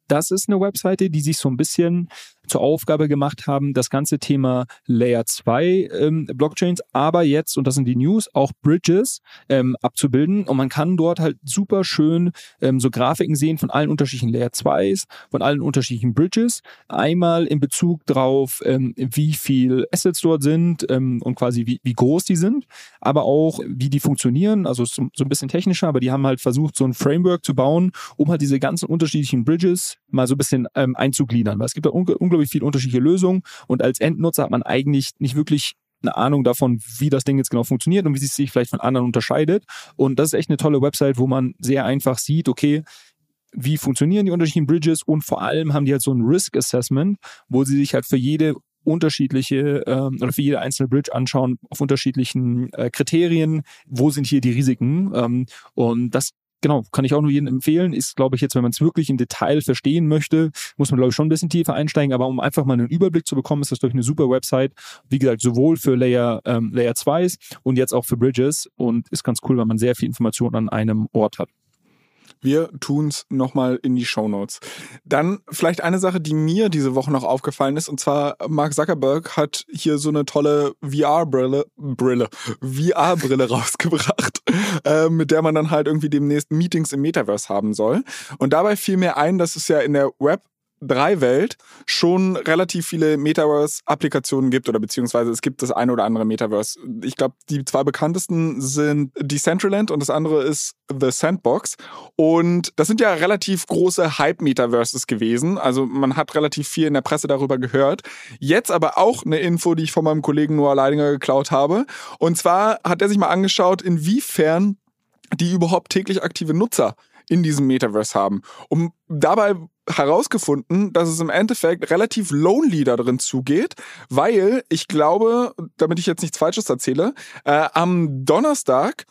Das ist eine Webseite, die sich so ein bisschen zur Aufgabe gemacht haben, das ganze Thema Layer 2 ähm, Blockchains, aber jetzt, und das sind die News, auch Bridges ähm, abzubilden. Und man kann dort halt super schön ähm, so Grafiken sehen von allen unterschiedlichen Layer 2s, von allen unterschiedlichen Bridges. Einmal in Bezug drauf, ähm, wie viel Assets dort sind ähm, und quasi wie, wie groß die sind, aber auch wie die funktionieren. Also so, so ein bisschen technischer, aber die haben halt versucht, so ein Framework zu bauen, um halt diese ganzen unterschiedlichen Bridges mal so ein bisschen ähm, einzugliedern. Weil es gibt da unglaublich viele unterschiedliche Lösungen. Und als Endnutzer hat man eigentlich nicht wirklich eine Ahnung davon, wie das Ding jetzt genau funktioniert und wie es sich vielleicht von anderen unterscheidet. Und das ist echt eine tolle Website, wo man sehr einfach sieht, okay, wie funktionieren die unterschiedlichen Bridges? Und vor allem haben die halt so ein Risk Assessment, wo sie sich halt für jede unterschiedliche ähm, oder für jede einzelne Bridge anschauen auf unterschiedlichen äh, Kriterien, wo sind hier die Risiken? Ähm, und das genau, kann ich auch nur jedem empfehlen. Ist, glaube ich, jetzt, wenn man es wirklich im Detail verstehen möchte, muss man, glaube ich, schon ein bisschen tiefer einsteigen. Aber um einfach mal einen Überblick zu bekommen, ist das durch eine super Website. Wie gesagt, sowohl für Layer, ähm, Layer 2s und jetzt auch für Bridges. Und ist ganz cool, weil man sehr viel Information an einem Ort hat. Wir tun's nochmal in die Show Notes. Dann vielleicht eine Sache, die mir diese Woche noch aufgefallen ist, und zwar Mark Zuckerberg hat hier so eine tolle VR-Brille, Brille, VR-Brille rausgebracht, äh, mit der man dann halt irgendwie demnächst Meetings im Metaverse haben soll. Und dabei fiel mir ein, dass es ja in der Web Web3-Welt schon relativ viele Metaverse-Applikationen gibt oder beziehungsweise es gibt das eine oder andere Metaverse. Ich glaube, die zwei bekanntesten sind Decentraland und das andere ist The Sandbox. Und das sind ja relativ große Hype-Metaverses gewesen. Also man hat relativ viel in der Presse darüber gehört. Jetzt aber auch eine Info, die ich von meinem Kollegen Noah Leidinger geklaut habe. Und zwar hat er sich mal angeschaut, inwiefern die überhaupt täglich aktive Nutzer in diesem Metaverse haben. Um dabei herausgefunden, dass es im Endeffekt relativ lonely da drin zugeht, weil ich glaube, damit ich jetzt nichts Falsches erzähle, äh, am Donnerstag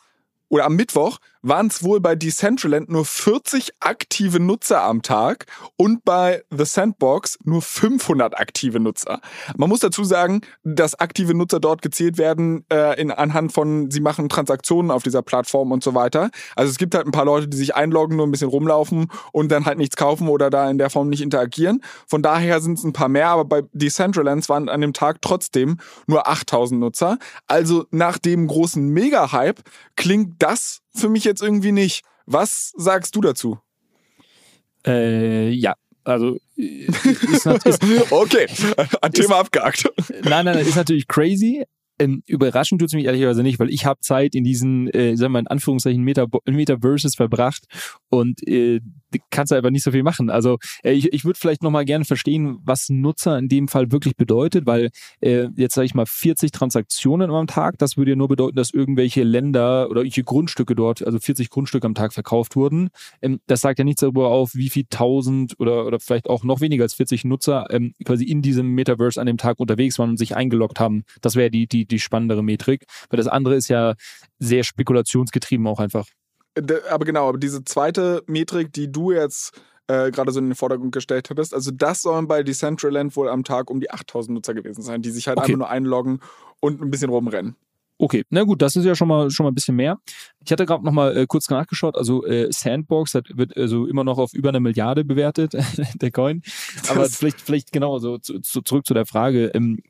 oder am Mittwoch waren es wohl bei Decentraland nur 40 aktive Nutzer am Tag und bei The Sandbox nur 500 aktive Nutzer. Man muss dazu sagen, dass aktive Nutzer dort gezählt werden äh, in, anhand von, sie machen Transaktionen auf dieser Plattform und so weiter. Also es gibt halt ein paar Leute, die sich einloggen, nur ein bisschen rumlaufen und dann halt nichts kaufen oder da in der Form nicht interagieren. Von daher sind es ein paar mehr, aber bei Decentraland waren an dem Tag trotzdem nur 8000 Nutzer. Also nach dem großen Mega-Hype klingt das für mich jetzt irgendwie nicht. Was sagst du dazu? Äh, ja, also äh, ist, ist, okay, ein Thema ist, abgehakt. Nein, nein, ist natürlich crazy. Ähm, überraschend tut es mich ehrlicherweise nicht, weil ich habe Zeit in diesen, äh, sagen wir in Anführungszeichen, Meta Metaverses verbracht und äh, kannst du einfach nicht so viel machen. Also äh, ich, ich würde vielleicht nochmal gerne verstehen, was Nutzer in dem Fall wirklich bedeutet, weil äh, jetzt sage ich mal 40 Transaktionen am Tag, das würde ja nur bedeuten, dass irgendwelche Länder oder irgendwelche Grundstücke dort, also 40 Grundstücke am Tag verkauft wurden. Ähm, das sagt ja nichts darüber auf, wie viel tausend oder, oder vielleicht auch noch weniger als 40 Nutzer ähm, quasi in diesem Metaverse an dem Tag unterwegs waren und sich eingeloggt haben. Das wäre die, die, die spannendere Metrik, weil das andere ist ja sehr spekulationsgetrieben auch einfach aber genau, aber diese zweite Metrik, die du jetzt äh, gerade so in den Vordergrund gestellt hattest, also das sollen bei Decentraland wohl am Tag um die 8000 Nutzer gewesen sein, die sich halt okay. einfach nur einloggen und ein bisschen rumrennen. Okay, na gut, das ist ja schon mal schon mal ein bisschen mehr. Ich hatte gerade noch mal äh, kurz nachgeschaut, also äh, Sandbox hat, wird also immer noch auf über eine Milliarde bewertet, der Coin. Aber das vielleicht vielleicht genau so zu, zu, zurück zu der Frage. Ähm,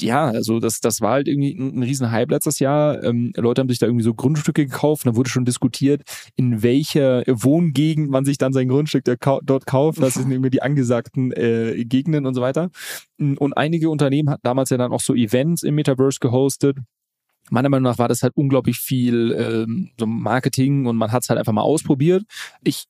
ja, also das das war halt irgendwie ein, ein riesen Hype letztes Jahr. Ähm, Leute haben sich da irgendwie so Grundstücke gekauft, da wurde schon diskutiert, in welcher Wohngegend man sich dann sein Grundstück dort kauft. Das sind irgendwie die angesagten äh, Gegenden und so weiter. Und einige Unternehmen hatten damals ja dann auch so Events im Metaverse gehostet meiner Meinung nach war das halt unglaublich viel ähm, so Marketing und man hat es halt einfach mal ausprobiert. Ich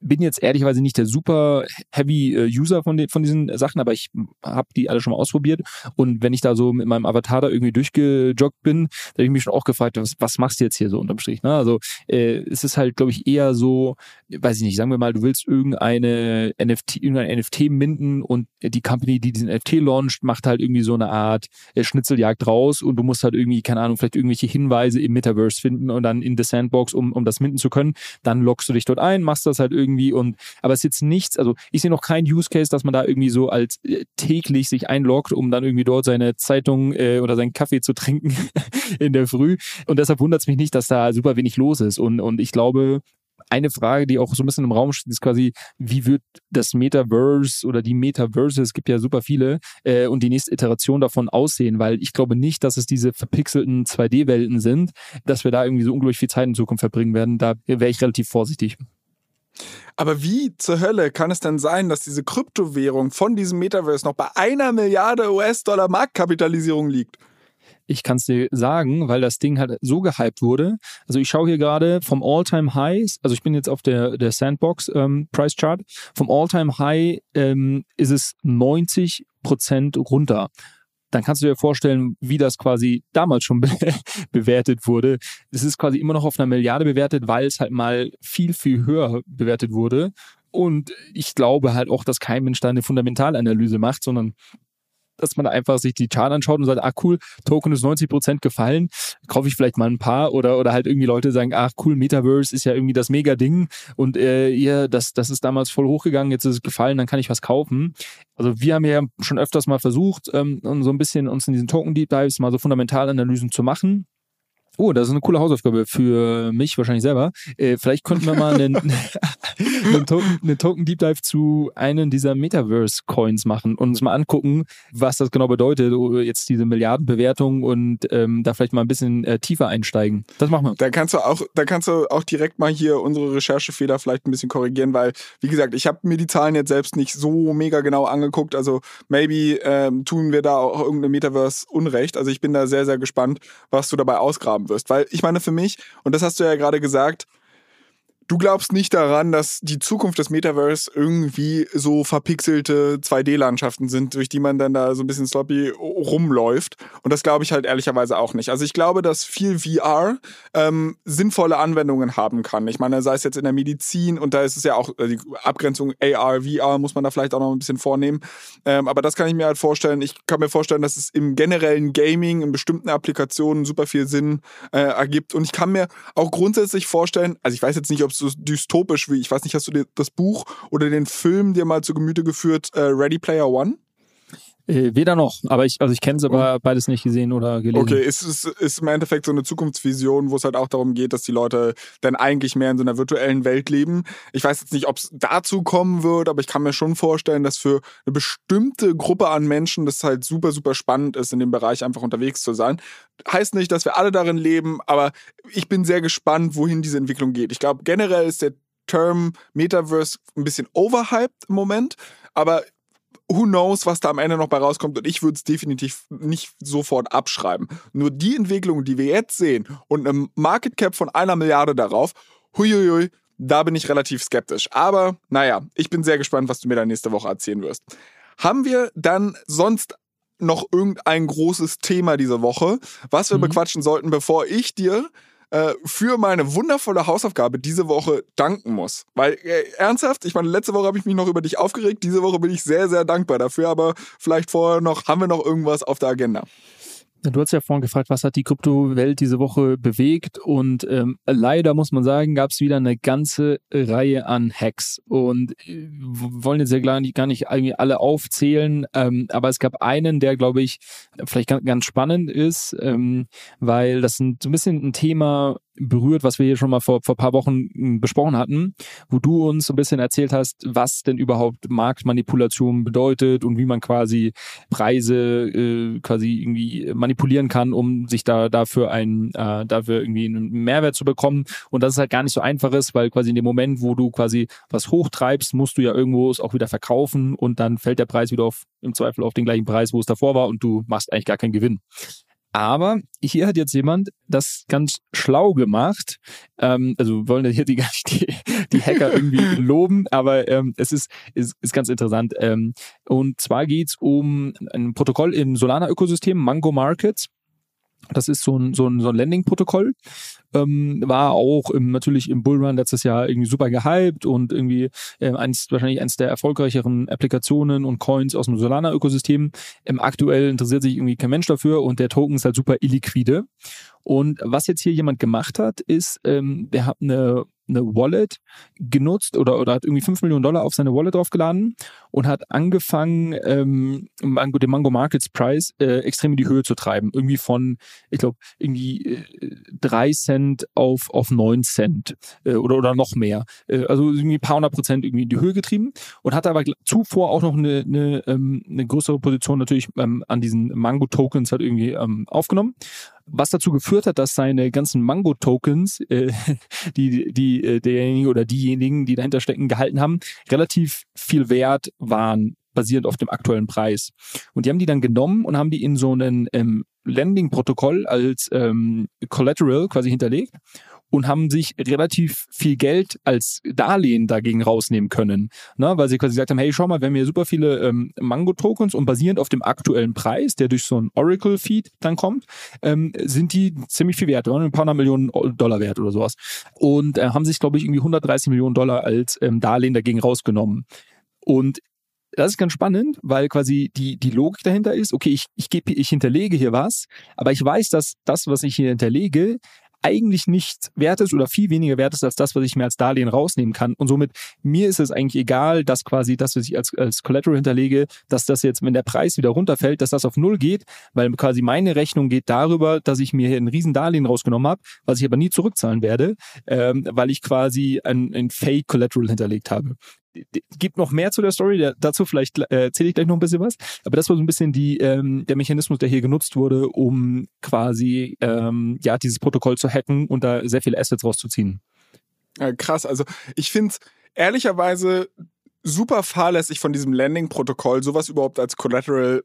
bin jetzt ehrlicherweise nicht der super heavy äh, User von, den, von diesen Sachen, aber ich habe die alle schon mal ausprobiert. Und wenn ich da so mit meinem Avatar da irgendwie durchgejoggt bin, da habe ich mich schon auch gefragt, was, was machst du jetzt hier so unterm Strich? Ne? Also äh, es ist halt, glaube ich, eher so, weiß ich nicht, sagen wir mal, du willst irgendeine NFT, irgendein NFT minden und die Company, die diesen NFT launcht, macht halt irgendwie so eine Art äh, Schnitzeljagd raus und du musst halt irgendwie, keine Ahnung, vielleicht irgendwelche Hinweise im Metaverse finden und dann in the Sandbox, um, um das minden zu können. Dann loggst du dich dort ein, machst das halt irgendwie irgendwie und aber es ist jetzt nichts, also ich sehe noch keinen Use Case, dass man da irgendwie so als äh, täglich sich einloggt, um dann irgendwie dort seine Zeitung äh, oder seinen Kaffee zu trinken in der Früh und deshalb wundert es mich nicht, dass da super wenig los ist und und ich glaube, eine Frage, die auch so ein bisschen im Raum steht, ist quasi, wie wird das Metaverse oder die Metaverse, es gibt ja super viele, äh, und die nächste Iteration davon aussehen, weil ich glaube nicht, dass es diese verpixelten 2D-Welten sind, dass wir da irgendwie so unglaublich viel Zeit in Zukunft verbringen werden. Da wäre ich relativ vorsichtig. Aber wie zur Hölle kann es denn sein, dass diese Kryptowährung von diesem Metaverse noch bei einer Milliarde US-Dollar Marktkapitalisierung liegt? Ich kann es dir sagen, weil das Ding halt so gehypt wurde. Also ich schaue hier gerade vom All-Time High, also ich bin jetzt auf der, der Sandbox ähm, vom All-Time High ähm, ist es 90 Prozent runter dann kannst du dir vorstellen, wie das quasi damals schon be bewertet wurde. Es ist quasi immer noch auf einer Milliarde bewertet, weil es halt mal viel, viel höher bewertet wurde. Und ich glaube halt auch, dass kein Mensch da eine Fundamentalanalyse macht, sondern dass man einfach sich die Chart anschaut und sagt, ah cool, Token ist 90 Prozent gefallen, kaufe ich vielleicht mal ein paar oder oder halt irgendwie Leute sagen, ach cool, Metaverse ist ja irgendwie das Mega-Ding und äh, ja, das, das ist damals voll hochgegangen, jetzt ist es gefallen, dann kann ich was kaufen. Also wir haben ja schon öfters mal versucht, ähm, so ein bisschen uns in diesen Token-Deep Dives mal so Fundamentalanalysen zu machen. Oh, das ist eine coole Hausaufgabe für mich wahrscheinlich selber. Äh, vielleicht könnten wir mal einen, einen, Token, einen Token Deep Dive zu einem dieser Metaverse Coins machen und uns mal angucken, was das genau bedeutet, oh, jetzt diese Milliardenbewertung und ähm, da vielleicht mal ein bisschen äh, tiefer einsteigen. Das machen wir. Da kannst du auch, da kannst du auch direkt mal hier unsere Recherchefehler vielleicht ein bisschen korrigieren, weil wie gesagt, ich habe mir die Zahlen jetzt selbst nicht so mega genau angeguckt. Also maybe ähm, tun wir da auch irgendeine Metaverse Unrecht. Also ich bin da sehr sehr gespannt, was du dabei ausgraben wirst, weil ich meine für mich und das hast du ja gerade gesagt Du glaubst nicht daran, dass die Zukunft des Metaverse irgendwie so verpixelte 2D-Landschaften sind, durch die man dann da so ein bisschen sloppy rumläuft. Und das glaube ich halt ehrlicherweise auch nicht. Also ich glaube, dass viel VR ähm, sinnvolle Anwendungen haben kann. Ich meine, sei es jetzt in der Medizin und da ist es ja auch äh, die Abgrenzung AR, VR muss man da vielleicht auch noch ein bisschen vornehmen. Ähm, aber das kann ich mir halt vorstellen. Ich kann mir vorstellen, dass es im generellen Gaming, in bestimmten Applikationen super viel Sinn äh, ergibt. Und ich kann mir auch grundsätzlich vorstellen, also ich weiß jetzt nicht, ob es so dystopisch wie, ich weiß nicht, hast du dir das Buch oder den Film dir mal zu Gemüte geführt, äh, Ready Player One? Äh, weder noch, aber ich, also ich kenne es aber mhm. beides nicht gesehen oder gelesen. Okay, ist, ist, ist im Endeffekt so eine Zukunftsvision, wo es halt auch darum geht, dass die Leute dann eigentlich mehr in so einer virtuellen Welt leben. Ich weiß jetzt nicht, ob es dazu kommen wird, aber ich kann mir schon vorstellen, dass für eine bestimmte Gruppe an Menschen das halt super, super spannend ist, in dem Bereich einfach unterwegs zu sein. Heißt nicht, dass wir alle darin leben, aber ich bin sehr gespannt, wohin diese Entwicklung geht. Ich glaube, generell ist der Term Metaverse ein bisschen overhyped im Moment, aber who knows, was da am Ende noch bei rauskommt und ich würde es definitiv nicht sofort abschreiben. Nur die Entwicklung, die wir jetzt sehen und eine Market Cap von einer Milliarde darauf, huiuiui, da bin ich relativ skeptisch. Aber naja, ich bin sehr gespannt, was du mir da nächste Woche erzählen wirst. Haben wir dann sonst noch irgendein großes Thema diese Woche, was wir mhm. bequatschen sollten, bevor ich dir äh, für meine wundervolle Hausaufgabe diese Woche danken muss. Weil äh, ernsthaft, ich meine, letzte Woche habe ich mich noch über dich aufgeregt, diese Woche bin ich sehr, sehr dankbar dafür, aber vielleicht vorher noch, haben wir noch irgendwas auf der Agenda? Du hast ja vorhin gefragt, was hat die Kryptowelt diese Woche bewegt? Und ähm, leider muss man sagen, gab es wieder eine ganze Reihe an Hacks. Und äh, wollen jetzt ja gar nicht, gar nicht irgendwie alle aufzählen, ähm, aber es gab einen, der glaube ich vielleicht ganz, ganz spannend ist, ähm, weil das ein, so ein bisschen ein Thema berührt, was wir hier schon mal vor, vor paar Wochen hm, besprochen hatten, wo du uns so ein bisschen erzählt hast, was denn überhaupt Marktmanipulation bedeutet und wie man quasi Preise äh, quasi irgendwie manipulieren kann, um sich da dafür ein äh, dafür irgendwie einen Mehrwert zu bekommen und das ist halt gar nicht so einfach ist, weil quasi in dem Moment, wo du quasi was hochtreibst, musst du ja irgendwo es auch wieder verkaufen und dann fällt der Preis wieder auf im Zweifel auf den gleichen Preis, wo es davor war und du machst eigentlich gar keinen Gewinn. Aber hier hat jetzt jemand das ganz schlau gemacht. Ähm, also wollen hier die, die, die Hacker irgendwie loben, aber ähm, es ist, ist, ist ganz interessant. Ähm, und zwar geht's um ein Protokoll im Solana-Ökosystem, Mango Markets. Das ist so ein, so ein, so ein Landing-Protokoll. Ähm, war auch im, natürlich im Bullrun letztes Jahr irgendwie super gehypt und irgendwie äh, eins, wahrscheinlich eins der erfolgreicheren Applikationen und Coins aus dem Solana-Ökosystem. Ähm, aktuell interessiert sich irgendwie kein Mensch dafür und der Token ist halt super illiquide. Und was jetzt hier jemand gemacht hat, ist, ähm, der hat eine eine Wallet genutzt oder, oder hat irgendwie 5 Millionen Dollar auf seine Wallet draufgeladen und hat angefangen, ähm, den Mango Markets Price äh, extrem in die Höhe zu treiben. Irgendwie von, ich glaube, irgendwie äh, 3 Cent auf, auf 9 Cent äh, oder, oder noch mehr. Äh, also irgendwie ein paar hundert Prozent irgendwie in die Höhe getrieben und hat aber zuvor auch noch eine, eine, ähm, eine größere Position natürlich ähm, an diesen Mango Tokens halt irgendwie ähm, aufgenommen was dazu geführt hat, dass seine ganzen Mango-Tokens, äh, die, die äh, derjenige oder diejenigen, die dahinter stecken, gehalten haben, relativ viel wert waren, basierend auf dem aktuellen Preis. Und die haben die dann genommen und haben die in so einen ähm, Landing-Protokoll als ähm, Collateral quasi hinterlegt und haben sich relativ viel Geld als Darlehen dagegen rausnehmen können. Ne? Weil sie quasi gesagt haben, hey, schau mal, wir haben hier super viele ähm, Mango-Tokens und basierend auf dem aktuellen Preis, der durch so ein Oracle-Feed dann kommt, ähm, sind die ziemlich viel wert, ein paar hundert Millionen Dollar wert oder sowas. Und äh, haben sich, glaube ich, irgendwie 130 Millionen Dollar als ähm, Darlehen dagegen rausgenommen. Und das ist ganz spannend, weil quasi die, die Logik dahinter ist, okay, ich, ich, gebe, ich hinterlege hier was, aber ich weiß, dass das, was ich hier hinterlege, eigentlich nicht wert ist oder viel weniger wert ist als das, was ich mir als Darlehen rausnehmen kann. Und somit mir ist es eigentlich egal, dass quasi das, was ich als, als Collateral hinterlege, dass das jetzt, wenn der Preis wieder runterfällt, dass das auf Null geht, weil quasi meine Rechnung geht darüber, dass ich mir hier ein riesen Darlehen rausgenommen habe, was ich aber nie zurückzahlen werde, ähm, weil ich quasi ein, ein Fake Collateral hinterlegt habe gibt noch mehr zu der Story, dazu vielleicht äh, erzähle ich gleich noch ein bisschen was, aber das war so ein bisschen die, ähm, der Mechanismus, der hier genutzt wurde, um quasi ähm, ja dieses Protokoll zu hacken und da sehr viele Assets rauszuziehen. Ja, krass, also ich finde es ehrlicherweise super fahrlässig von diesem Landing-Protokoll, sowas überhaupt als Collateral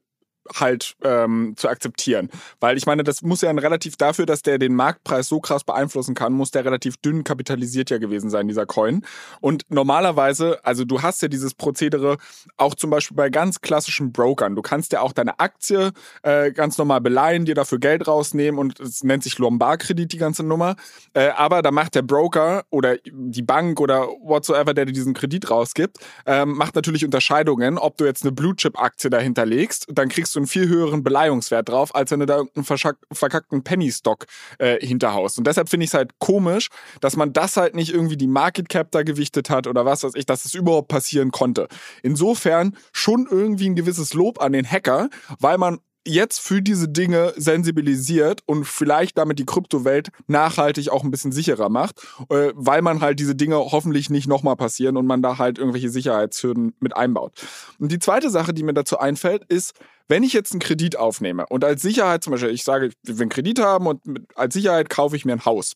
halt ähm, zu akzeptieren. Weil ich meine, das muss ja ein relativ dafür, dass der den Marktpreis so krass beeinflussen kann, muss der relativ dünn kapitalisiert ja gewesen sein, dieser Coin. Und normalerweise, also du hast ja dieses Prozedere auch zum Beispiel bei ganz klassischen Brokern. Du kannst ja auch deine Aktie äh, ganz normal beleihen, dir dafür Geld rausnehmen und es nennt sich Lombard-Kredit, die ganze Nummer. Äh, aber da macht der Broker oder die Bank oder whatsoever, der dir diesen Kredit rausgibt, äh, macht natürlich Unterscheidungen, ob du jetzt eine Blue-Chip-Aktie dahinter legst, dann kriegst du einen viel höheren Beleihungswert drauf, als wenn du da irgendeinen verkackten Penny-Stock äh, hinterhaust. Und deshalb finde ich es halt komisch, dass man das halt nicht irgendwie die Market Cap da gewichtet hat oder was weiß ich, dass es überhaupt passieren konnte. Insofern schon irgendwie ein gewisses Lob an den Hacker, weil man jetzt für diese Dinge sensibilisiert und vielleicht damit die Kryptowelt nachhaltig auch ein bisschen sicherer macht, äh, weil man halt diese Dinge hoffentlich nicht nochmal passieren und man da halt irgendwelche Sicherheitshürden mit einbaut. Und die zweite Sache, die mir dazu einfällt, ist, wenn ich jetzt einen Kredit aufnehme und als Sicherheit zum Beispiel, ich sage, ich will einen Kredit haben und als Sicherheit kaufe ich mir ein Haus.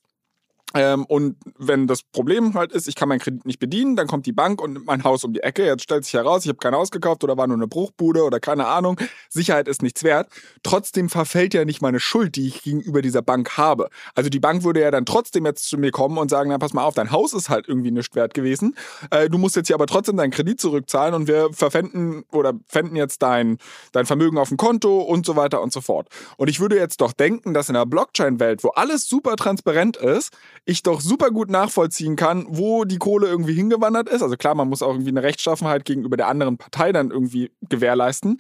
Ähm, und wenn das Problem halt ist, ich kann meinen Kredit nicht bedienen, dann kommt die Bank und nimmt mein Haus um die Ecke. Jetzt stellt sich heraus, ich habe kein Haus gekauft oder war nur eine Bruchbude oder keine Ahnung. Sicherheit ist nichts wert. Trotzdem verfällt ja nicht meine Schuld, die ich gegenüber dieser Bank habe. Also die Bank würde ja dann trotzdem jetzt zu mir kommen und sagen, na pass mal auf, dein Haus ist halt irgendwie nicht wert gewesen. Äh, du musst jetzt hier aber trotzdem deinen Kredit zurückzahlen und wir verpfänden oder pfänden jetzt dein, dein Vermögen auf dem Konto und so weiter und so fort. Und ich würde jetzt doch denken, dass in der Blockchain-Welt, wo alles super transparent ist, ich doch super gut nachvollziehen kann, wo die Kohle irgendwie hingewandert ist. Also klar, man muss auch irgendwie eine Rechtschaffenheit gegenüber der anderen Partei dann irgendwie gewährleisten.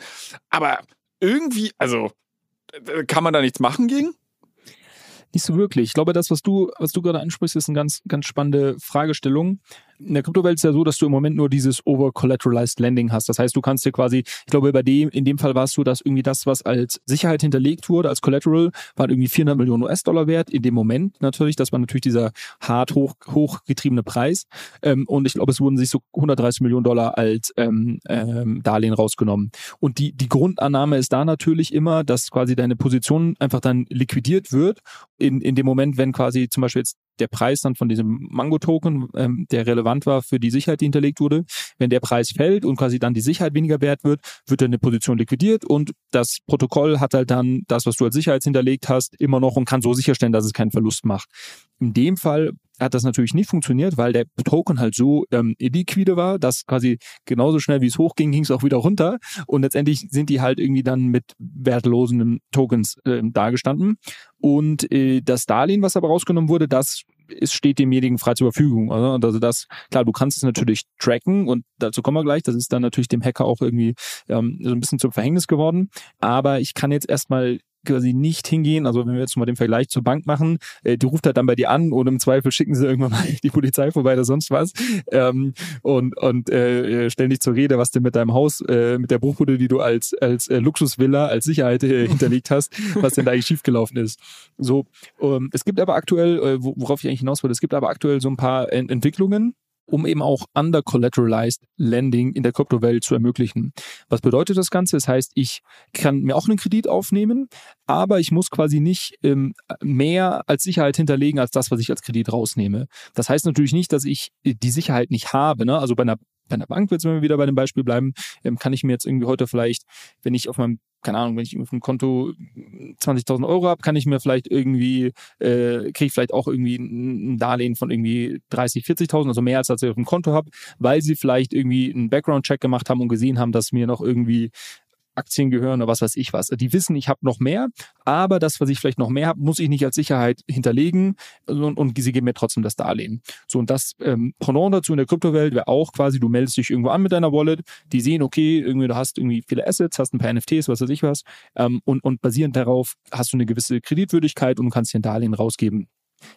Aber irgendwie, also kann man da nichts machen gegen? Nicht so wirklich. Ich glaube, das, was du, was du gerade ansprichst, ist eine ganz, ganz spannende Fragestellung in der Kryptowelt ist ja so, dass du im Moment nur dieses over-collateralized Lending hast. Das heißt, du kannst dir quasi, ich glaube, bei dem, in dem Fall war es so, dass irgendwie das, was als Sicherheit hinterlegt wurde, als Collateral, war irgendwie 400 Millionen US-Dollar wert. In dem Moment natürlich, das war natürlich dieser hart hoch, hochgetriebene Preis. Ähm, und ich glaube, es wurden sich so 130 Millionen Dollar als ähm, ähm, Darlehen rausgenommen. Und die, die Grundannahme ist da natürlich immer, dass quasi deine Position einfach dann liquidiert wird. In, in dem Moment, wenn quasi zum Beispiel jetzt der Preis dann von diesem Mango-Token, ähm, der relevant war für die Sicherheit, die hinterlegt wurde, wenn der Preis fällt und quasi dann die Sicherheit weniger wert wird, wird dann eine Position liquidiert und das Protokoll hat halt dann das, was du als Sicherheit hinterlegt hast, immer noch und kann so sicherstellen, dass es keinen Verlust macht. In dem Fall hat das natürlich nicht funktioniert, weil der Token halt so ähm, illiquide war, dass quasi genauso schnell wie es hochging, ging es auch wieder runter. Und letztendlich sind die halt irgendwie dann mit wertlosen Tokens äh, dagestanden. Und äh, das Darlehen, was aber rausgenommen wurde, das es steht demjenigen frei zur Verfügung. Also das, klar, du kannst es natürlich tracken und dazu kommen wir gleich. Das ist dann natürlich dem Hacker auch irgendwie ähm, so ein bisschen zum Verhängnis geworden. Aber ich kann jetzt erstmal quasi nicht hingehen. Also wenn wir jetzt mal den Vergleich zur Bank machen, äh, die ruft halt dann bei dir an und im Zweifel schicken sie irgendwann mal die Polizei vorbei oder sonst was ähm, und und äh, stellen dich zur Rede, was denn mit deinem Haus, äh, mit der Bruchbude, die du als als äh, Luxusvilla als Sicherheit äh, hinterlegt hast, was denn da eigentlich schiefgelaufen ist. So, ähm, es gibt aber aktuell, äh, worauf ich eigentlich hinaus wollte, es gibt aber aktuell so ein paar Ent Entwicklungen, um eben auch under-collateralized Lending in der Kryptowelt zu ermöglichen. Was bedeutet das Ganze? Das heißt, ich kann mir auch einen Kredit aufnehmen, aber ich muss quasi nicht ähm, mehr als Sicherheit hinterlegen als das, was ich als Kredit rausnehme. Das heißt natürlich nicht, dass ich die Sicherheit nicht habe. Ne? Also bei einer bei einer Bank, wenn wir wieder bei dem Beispiel bleiben, ähm, kann ich mir jetzt irgendwie heute vielleicht, wenn ich auf meinem keine Ahnung, wenn ich auf dem Konto 20.000 Euro habe, kann ich mir vielleicht irgendwie, äh, kriege ich vielleicht auch irgendwie ein Darlehen von irgendwie 30, 40.000, also mehr als das ich auf dem Konto habe, weil sie vielleicht irgendwie einen Background-Check gemacht haben und gesehen haben, dass mir noch irgendwie Aktien gehören oder was weiß ich was. Die wissen, ich habe noch mehr, aber das, was ich vielleicht noch mehr habe, muss ich nicht als Sicherheit hinterlegen und, und sie geben mir trotzdem das Darlehen. So, und das ähm, Pendant dazu in der Kryptowelt wäre auch quasi, du meldest dich irgendwo an mit deiner Wallet, die sehen, okay, irgendwie du hast irgendwie viele Assets, hast ein paar NFTs, was weiß ich was, ähm, und, und basierend darauf hast du eine gewisse Kreditwürdigkeit und kannst dir ein Darlehen rausgeben.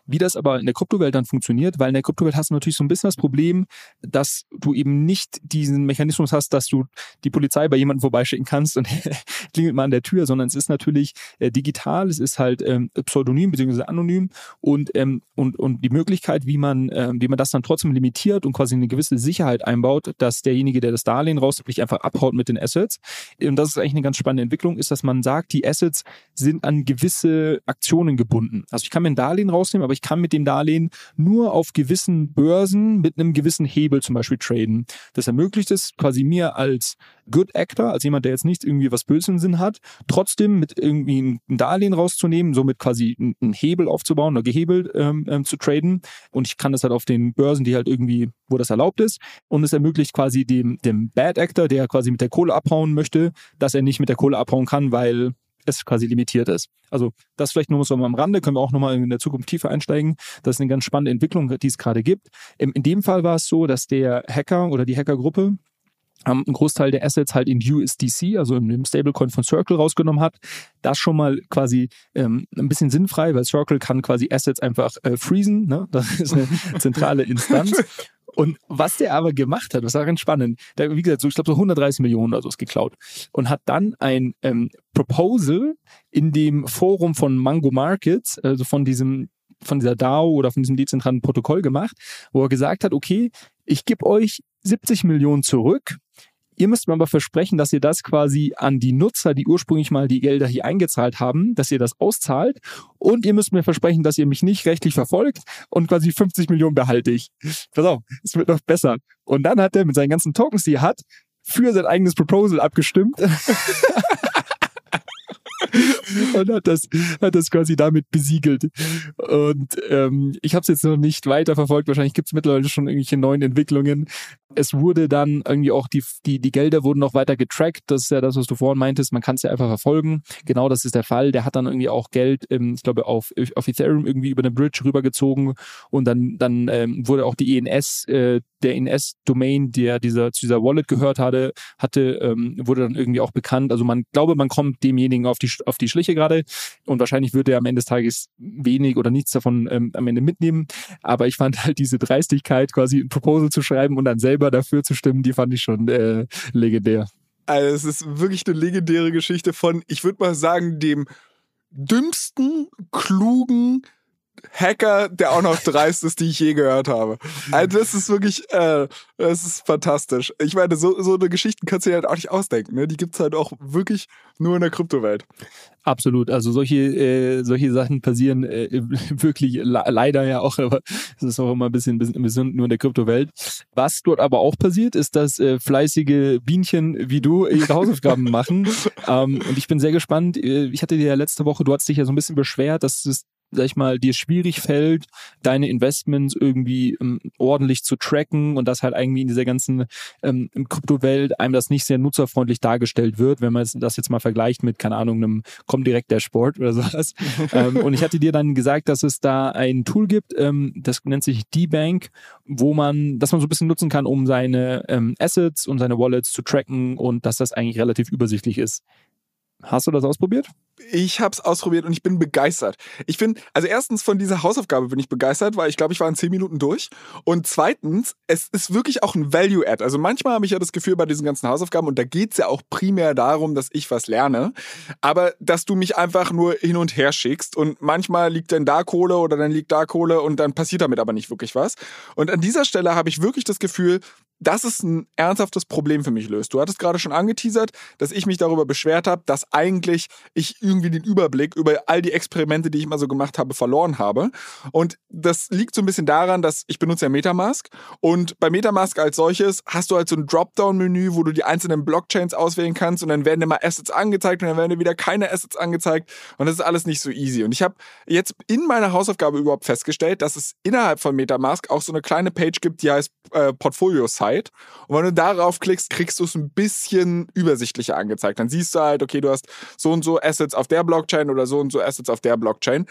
Wie das aber in der Kryptowelt dann funktioniert, weil in der Kryptowelt hast du natürlich so ein bisschen das Problem, dass du eben nicht diesen Mechanismus hast, dass du die Polizei bei jemandem vorbeischicken kannst und klingelt mal an der Tür, sondern es ist natürlich äh, digital, es ist halt ähm, pseudonym bzw. anonym und, ähm, und, und die Möglichkeit, wie man, ähm, wie man das dann trotzdem limitiert und quasi eine gewisse Sicherheit einbaut, dass derjenige, der das Darlehen rausgibt, nicht einfach abhaut mit den Assets. Und das ist eigentlich eine ganz spannende Entwicklung, ist, dass man sagt, die Assets sind an gewisse Aktionen gebunden. Also ich kann mir ein Darlehen rausnehmen, aber ich kann mit dem Darlehen nur auf gewissen Börsen mit einem gewissen Hebel zum Beispiel traden. Das ermöglicht es quasi mir als Good Actor, als jemand, der jetzt nicht irgendwie was Böses im Sinn hat, trotzdem mit irgendwie ein Darlehen rauszunehmen, somit quasi einen Hebel aufzubauen oder gehebelt ähm, ähm, zu traden. Und ich kann das halt auf den Börsen, die halt irgendwie, wo das erlaubt ist. Und es ermöglicht quasi dem, dem Bad Actor, der quasi mit der Kohle abhauen möchte, dass er nicht mit der Kohle abhauen kann, weil es quasi limitiert ist. Also das vielleicht nur so am Rande, können wir auch nochmal in der Zukunft tiefer einsteigen. Das ist eine ganz spannende Entwicklung, die es gerade gibt. In dem Fall war es so, dass der Hacker oder die Hackergruppe einen Großteil der Assets halt in USDC, also in dem Stablecoin von Circle rausgenommen hat. Das schon mal quasi ähm, ein bisschen sinnfrei, weil Circle kann quasi Assets einfach äh, freezen. Ne? Das ist eine zentrale Instanz. Und was der aber gemacht hat, das war ganz spannend, der, wie gesagt, so, ich glaube so 130 Millionen oder so ist geklaut und hat dann ein ähm, Proposal in dem Forum von Mango Markets, also von diesem von dieser DAO oder von diesem dezentralen Protokoll gemacht, wo er gesagt hat, okay, ich gebe euch 70 Millionen zurück, Ihr müsst mir aber versprechen, dass ihr das quasi an die Nutzer, die ursprünglich mal die Gelder hier eingezahlt haben, dass ihr das auszahlt. Und ihr müsst mir versprechen, dass ihr mich nicht rechtlich verfolgt und quasi 50 Millionen behalte ich. Pass auf, es wird noch besser. Und dann hat er mit seinen ganzen Tokens, die er hat, für sein eigenes Proposal abgestimmt. und hat das, hat das quasi damit besiegelt. Und ähm, ich habe es jetzt noch nicht weiter verfolgt. Wahrscheinlich gibt es mittlerweile schon irgendwelche neuen Entwicklungen. Es wurde dann irgendwie auch die, die, die Gelder wurden noch weiter getrackt. Das ist ja das, was du vorhin meintest. Man kann es ja einfach verfolgen. Genau das ist der Fall. Der hat dann irgendwie auch Geld, ähm, ich glaube, auf, auf Ethereum irgendwie über eine Bridge rübergezogen und dann, dann ähm, wurde auch die ENS, äh, der ENS-Domain, der dieser, zu dieser Wallet gehört hatte, hatte, ähm, wurde dann irgendwie auch bekannt. Also man glaube, man kommt demjenigen auf die, auf die Schliche gerade und wahrscheinlich wird er am Ende des Tages wenig oder nichts davon ähm, am Ende mitnehmen. Aber ich fand halt diese Dreistigkeit, quasi ein Proposal zu schreiben und dann selber dafür zu stimmen, die fand ich schon äh, legendär. Also es ist wirklich eine legendäre Geschichte von, ich würde mal sagen, dem dümmsten, klugen, Hacker, der auch noch dreist ist, die ich je gehört habe. Also das ist wirklich, äh, das ist fantastisch. Ich meine, so, so eine Geschichte kannst du dir halt auch nicht ausdenken. Ne? Die gibt's halt auch wirklich nur in der Kryptowelt. Absolut. Also solche, äh, solche Sachen passieren äh, wirklich le leider ja auch, aber es ist auch immer ein bisschen, bisschen, bisschen nur in der Kryptowelt. Was dort aber auch passiert, ist, dass äh, fleißige Bienchen wie du ihre Hausaufgaben machen. Ähm, und ich bin sehr gespannt. Äh, ich hatte dir ja letzte Woche, du hast dich ja so ein bisschen beschwert, dass es sag ich mal, dir schwierig fällt, deine Investments irgendwie ähm, ordentlich zu tracken und das halt irgendwie in dieser ganzen ähm, Kryptowelt einem das nicht sehr nutzerfreundlich dargestellt wird, wenn man das jetzt mal vergleicht mit, keine Ahnung, einem Comdirect Dashboard oder sowas. ähm, und ich hatte dir dann gesagt, dass es da ein Tool gibt, ähm, das nennt sich D-Bank, wo man, dass man so ein bisschen nutzen kann, um seine ähm, Assets und seine Wallets zu tracken und dass das eigentlich relativ übersichtlich ist. Hast du das ausprobiert? Ich habe es ausprobiert und ich bin begeistert. Ich bin, also erstens von dieser Hausaufgabe bin ich begeistert, weil ich glaube, ich war in zehn Minuten durch. Und zweitens, es ist wirklich auch ein Value-Add. Also manchmal habe ich ja das Gefühl bei diesen ganzen Hausaufgaben, und da geht es ja auch primär darum, dass ich was lerne, aber dass du mich einfach nur hin und her schickst und manchmal liegt dann da Kohle oder dann liegt da Kohle und dann passiert damit aber nicht wirklich was. Und an dieser Stelle habe ich wirklich das Gefühl, dass es ein ernsthaftes Problem für mich löst. Du hattest gerade schon angeteasert, dass ich mich darüber beschwert habe, dass eigentlich ich irgendwie den Überblick über all die Experimente, die ich mal so gemacht habe, verloren habe. Und das liegt so ein bisschen daran, dass ich benutze ja Metamask und bei Metamask als solches hast du halt so ein Dropdown-Menü, wo du die einzelnen Blockchains auswählen kannst und dann werden dir mal Assets angezeigt und dann werden dir wieder keine Assets angezeigt und das ist alles nicht so easy. Und ich habe jetzt in meiner Hausaufgabe überhaupt festgestellt, dass es innerhalb von Metamask auch so eine kleine Page gibt, die heißt äh, Portfolio Site und wenn du darauf klickst, kriegst du es ein bisschen übersichtlicher angezeigt. Dann siehst du halt, okay, du hast so und so Assets auf der Blockchain oder so und so Assets auf der Blockchain.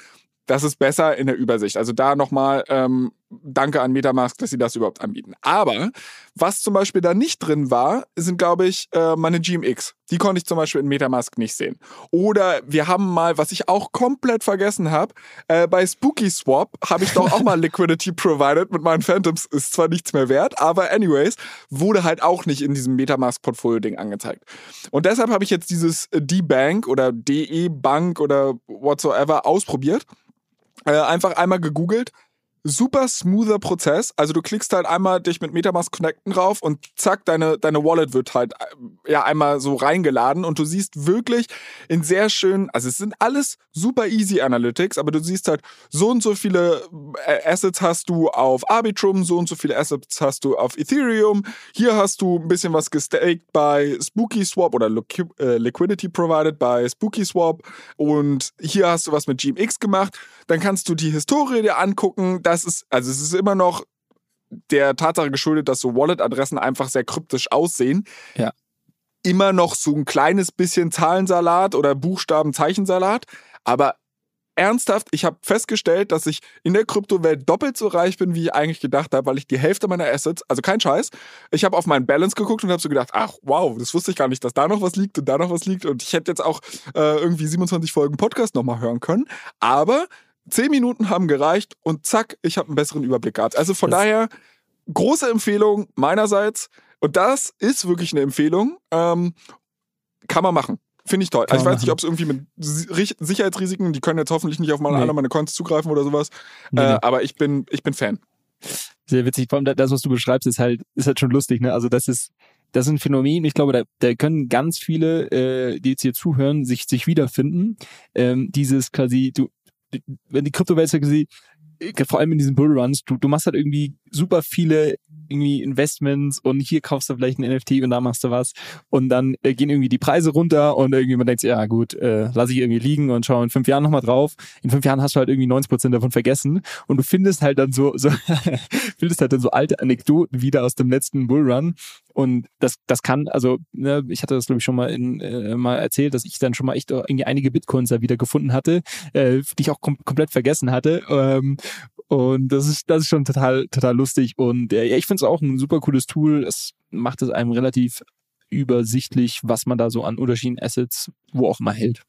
Das ist besser in der Übersicht. Also da nochmal ähm, danke an Metamask, dass sie das überhaupt anbieten. Aber was zum Beispiel da nicht drin war, sind, glaube ich, äh, meine GMX. Die konnte ich zum Beispiel in Metamask nicht sehen. Oder wir haben mal, was ich auch komplett vergessen habe, äh, bei Spooky Swap habe ich doch auch mal Liquidity provided mit meinen Phantoms. Ist zwar nichts mehr wert, aber anyways, wurde halt auch nicht in diesem Metamask-Portfolio-Ding angezeigt. Und deshalb habe ich jetzt dieses D-Bank oder DE-Bank oder whatsoever ausprobiert. Äh, einfach einmal gegoogelt, super smoother Prozess. Also du klickst halt einmal dich mit Metamask connecten drauf und zack, deine, deine Wallet wird halt äh, ja einmal so reingeladen und du siehst wirklich in sehr schönen, also es sind alles super easy Analytics, aber du siehst halt so und so viele äh, Assets hast du auf Arbitrum, so und so viele Assets hast du auf Ethereum. Hier hast du ein bisschen was gestaked bei Spooky Swap oder äh, Liquidity provided bei Spooky Swap und hier hast du was mit GMX gemacht. Dann kannst du die Historie dir angucken das ist, also es ist immer noch der Tatsache geschuldet, dass so Wallet-Adressen einfach sehr kryptisch aussehen. Ja. Immer noch so ein kleines bisschen Zahlensalat oder Buchstaben-Zeichensalat. Aber ernsthaft, ich habe festgestellt, dass ich in der Kryptowelt doppelt so reich bin, wie ich eigentlich gedacht habe, weil ich die Hälfte meiner Assets, also kein Scheiß, ich habe auf meinen Balance geguckt und habe so gedacht, ach wow, das wusste ich gar nicht, dass da noch was liegt und da noch was liegt und ich hätte jetzt auch äh, irgendwie 27 Folgen Podcast nochmal hören können. Aber Zehn Minuten haben gereicht und zack, ich habe einen besseren Überblick gehabt. Also von das daher, große Empfehlung meinerseits. Und das ist wirklich eine Empfehlung. Ähm, kann man machen. Finde ich toll. Also ich weiß machen. nicht, ob es irgendwie mit Sicherheitsrisiken, die können jetzt hoffentlich nicht auf meine, nee. alle meine Konten zugreifen oder sowas. Nee, äh, aber ich bin, ich bin Fan. Sehr witzig. Vor allem das, was du beschreibst, ist halt, ist halt schon lustig, ne? Also das ist, das ist ein Phänomen. Ich glaube, da, da können ganz viele, äh, die jetzt hier zuhören, sich, sich wiederfinden. Ähm, dieses quasi, du, wenn die Kryptowelt quasi, vor allem in diesen Bullruns, du, du machst halt irgendwie super viele irgendwie Investments und hier kaufst du vielleicht ein NFT und da machst du was und dann äh, gehen irgendwie die Preise runter und irgendwie man denkt, ja gut, äh, lass ich irgendwie liegen und schau in fünf Jahren nochmal drauf. In fünf Jahren hast du halt irgendwie 90 Prozent davon vergessen und du findest halt dann so, so findest halt dann so alte Anekdoten wieder aus dem letzten Bullrun und das, das kann, also ne, ich hatte das glaube ich schon mal in, äh, mal erzählt, dass ich dann schon mal echt irgendwie einige Bitcoins da wieder gefunden hatte, äh, die ich auch kom komplett vergessen hatte. Ähm, und das ist, das ist schon total, total lustig. Und äh, ja, ich finde es auch ein super cooles Tool. Es macht es einem relativ übersichtlich, was man da so an unterschiedlichen Assets wo auch immer hält.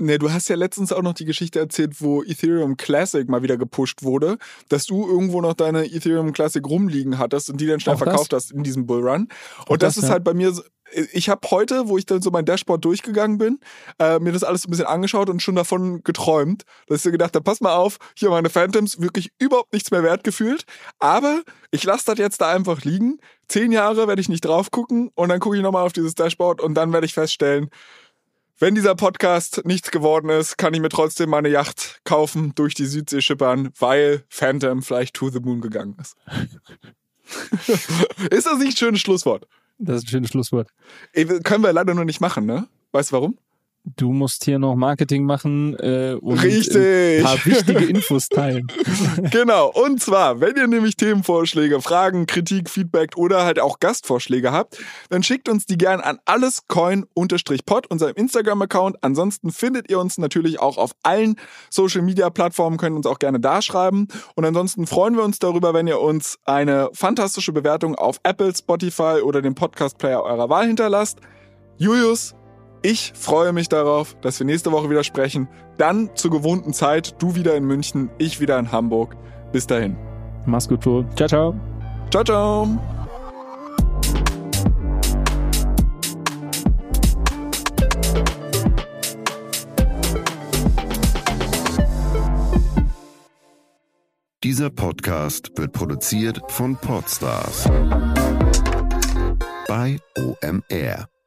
Ne, du hast ja letztens auch noch die Geschichte erzählt, wo Ethereum Classic mal wieder gepusht wurde, dass du irgendwo noch deine Ethereum Classic rumliegen hattest und die dann schnell auch verkauft das? hast in diesem Bullrun. Und das, das, ist ja. halt bei mir ich habe heute, wo ich dann so mein Dashboard durchgegangen bin, äh, mir das alles ein bisschen angeschaut und schon davon geträumt, dass ich so gedacht habe, pass mal auf, hier meine Phantoms, wirklich überhaupt nichts mehr wert gefühlt. Aber ich lasse das jetzt da einfach liegen. Zehn Jahre werde ich nicht drauf gucken und dann gucke ich nochmal auf dieses Dashboard und dann werde ich feststellen, wenn dieser Podcast nichts geworden ist, kann ich mir trotzdem meine Yacht kaufen, durch die Südsee schippern, weil Phantom vielleicht to the moon gegangen ist. ist das nicht ein schönes Schlusswort? Das ist ein schönes Schlusswort. Ey, können wir leider noch nicht machen, ne? Weißt du warum? Du musst hier noch Marketing machen äh, und Richtig. ein paar wichtige Infos teilen. genau. Und zwar, wenn ihr nämlich Themenvorschläge, Fragen, Kritik, Feedback oder halt auch Gastvorschläge habt, dann schickt uns die gern an allescoin-pod, unserem Instagram-Account. Ansonsten findet ihr uns natürlich auch auf allen Social-Media-Plattformen, könnt uns auch gerne da schreiben. Und ansonsten freuen wir uns darüber, wenn ihr uns eine fantastische Bewertung auf Apple, Spotify oder dem Podcast-Player eurer Wahl hinterlasst. Julius, ich freue mich darauf, dass wir nächste Woche wieder sprechen. Dann zur gewohnten Zeit. Du wieder in München, ich wieder in Hamburg. Bis dahin. Mach's gut, Flo. Ciao, ciao. Ciao, ciao. Dieser Podcast wird produziert von Podstars bei OMR.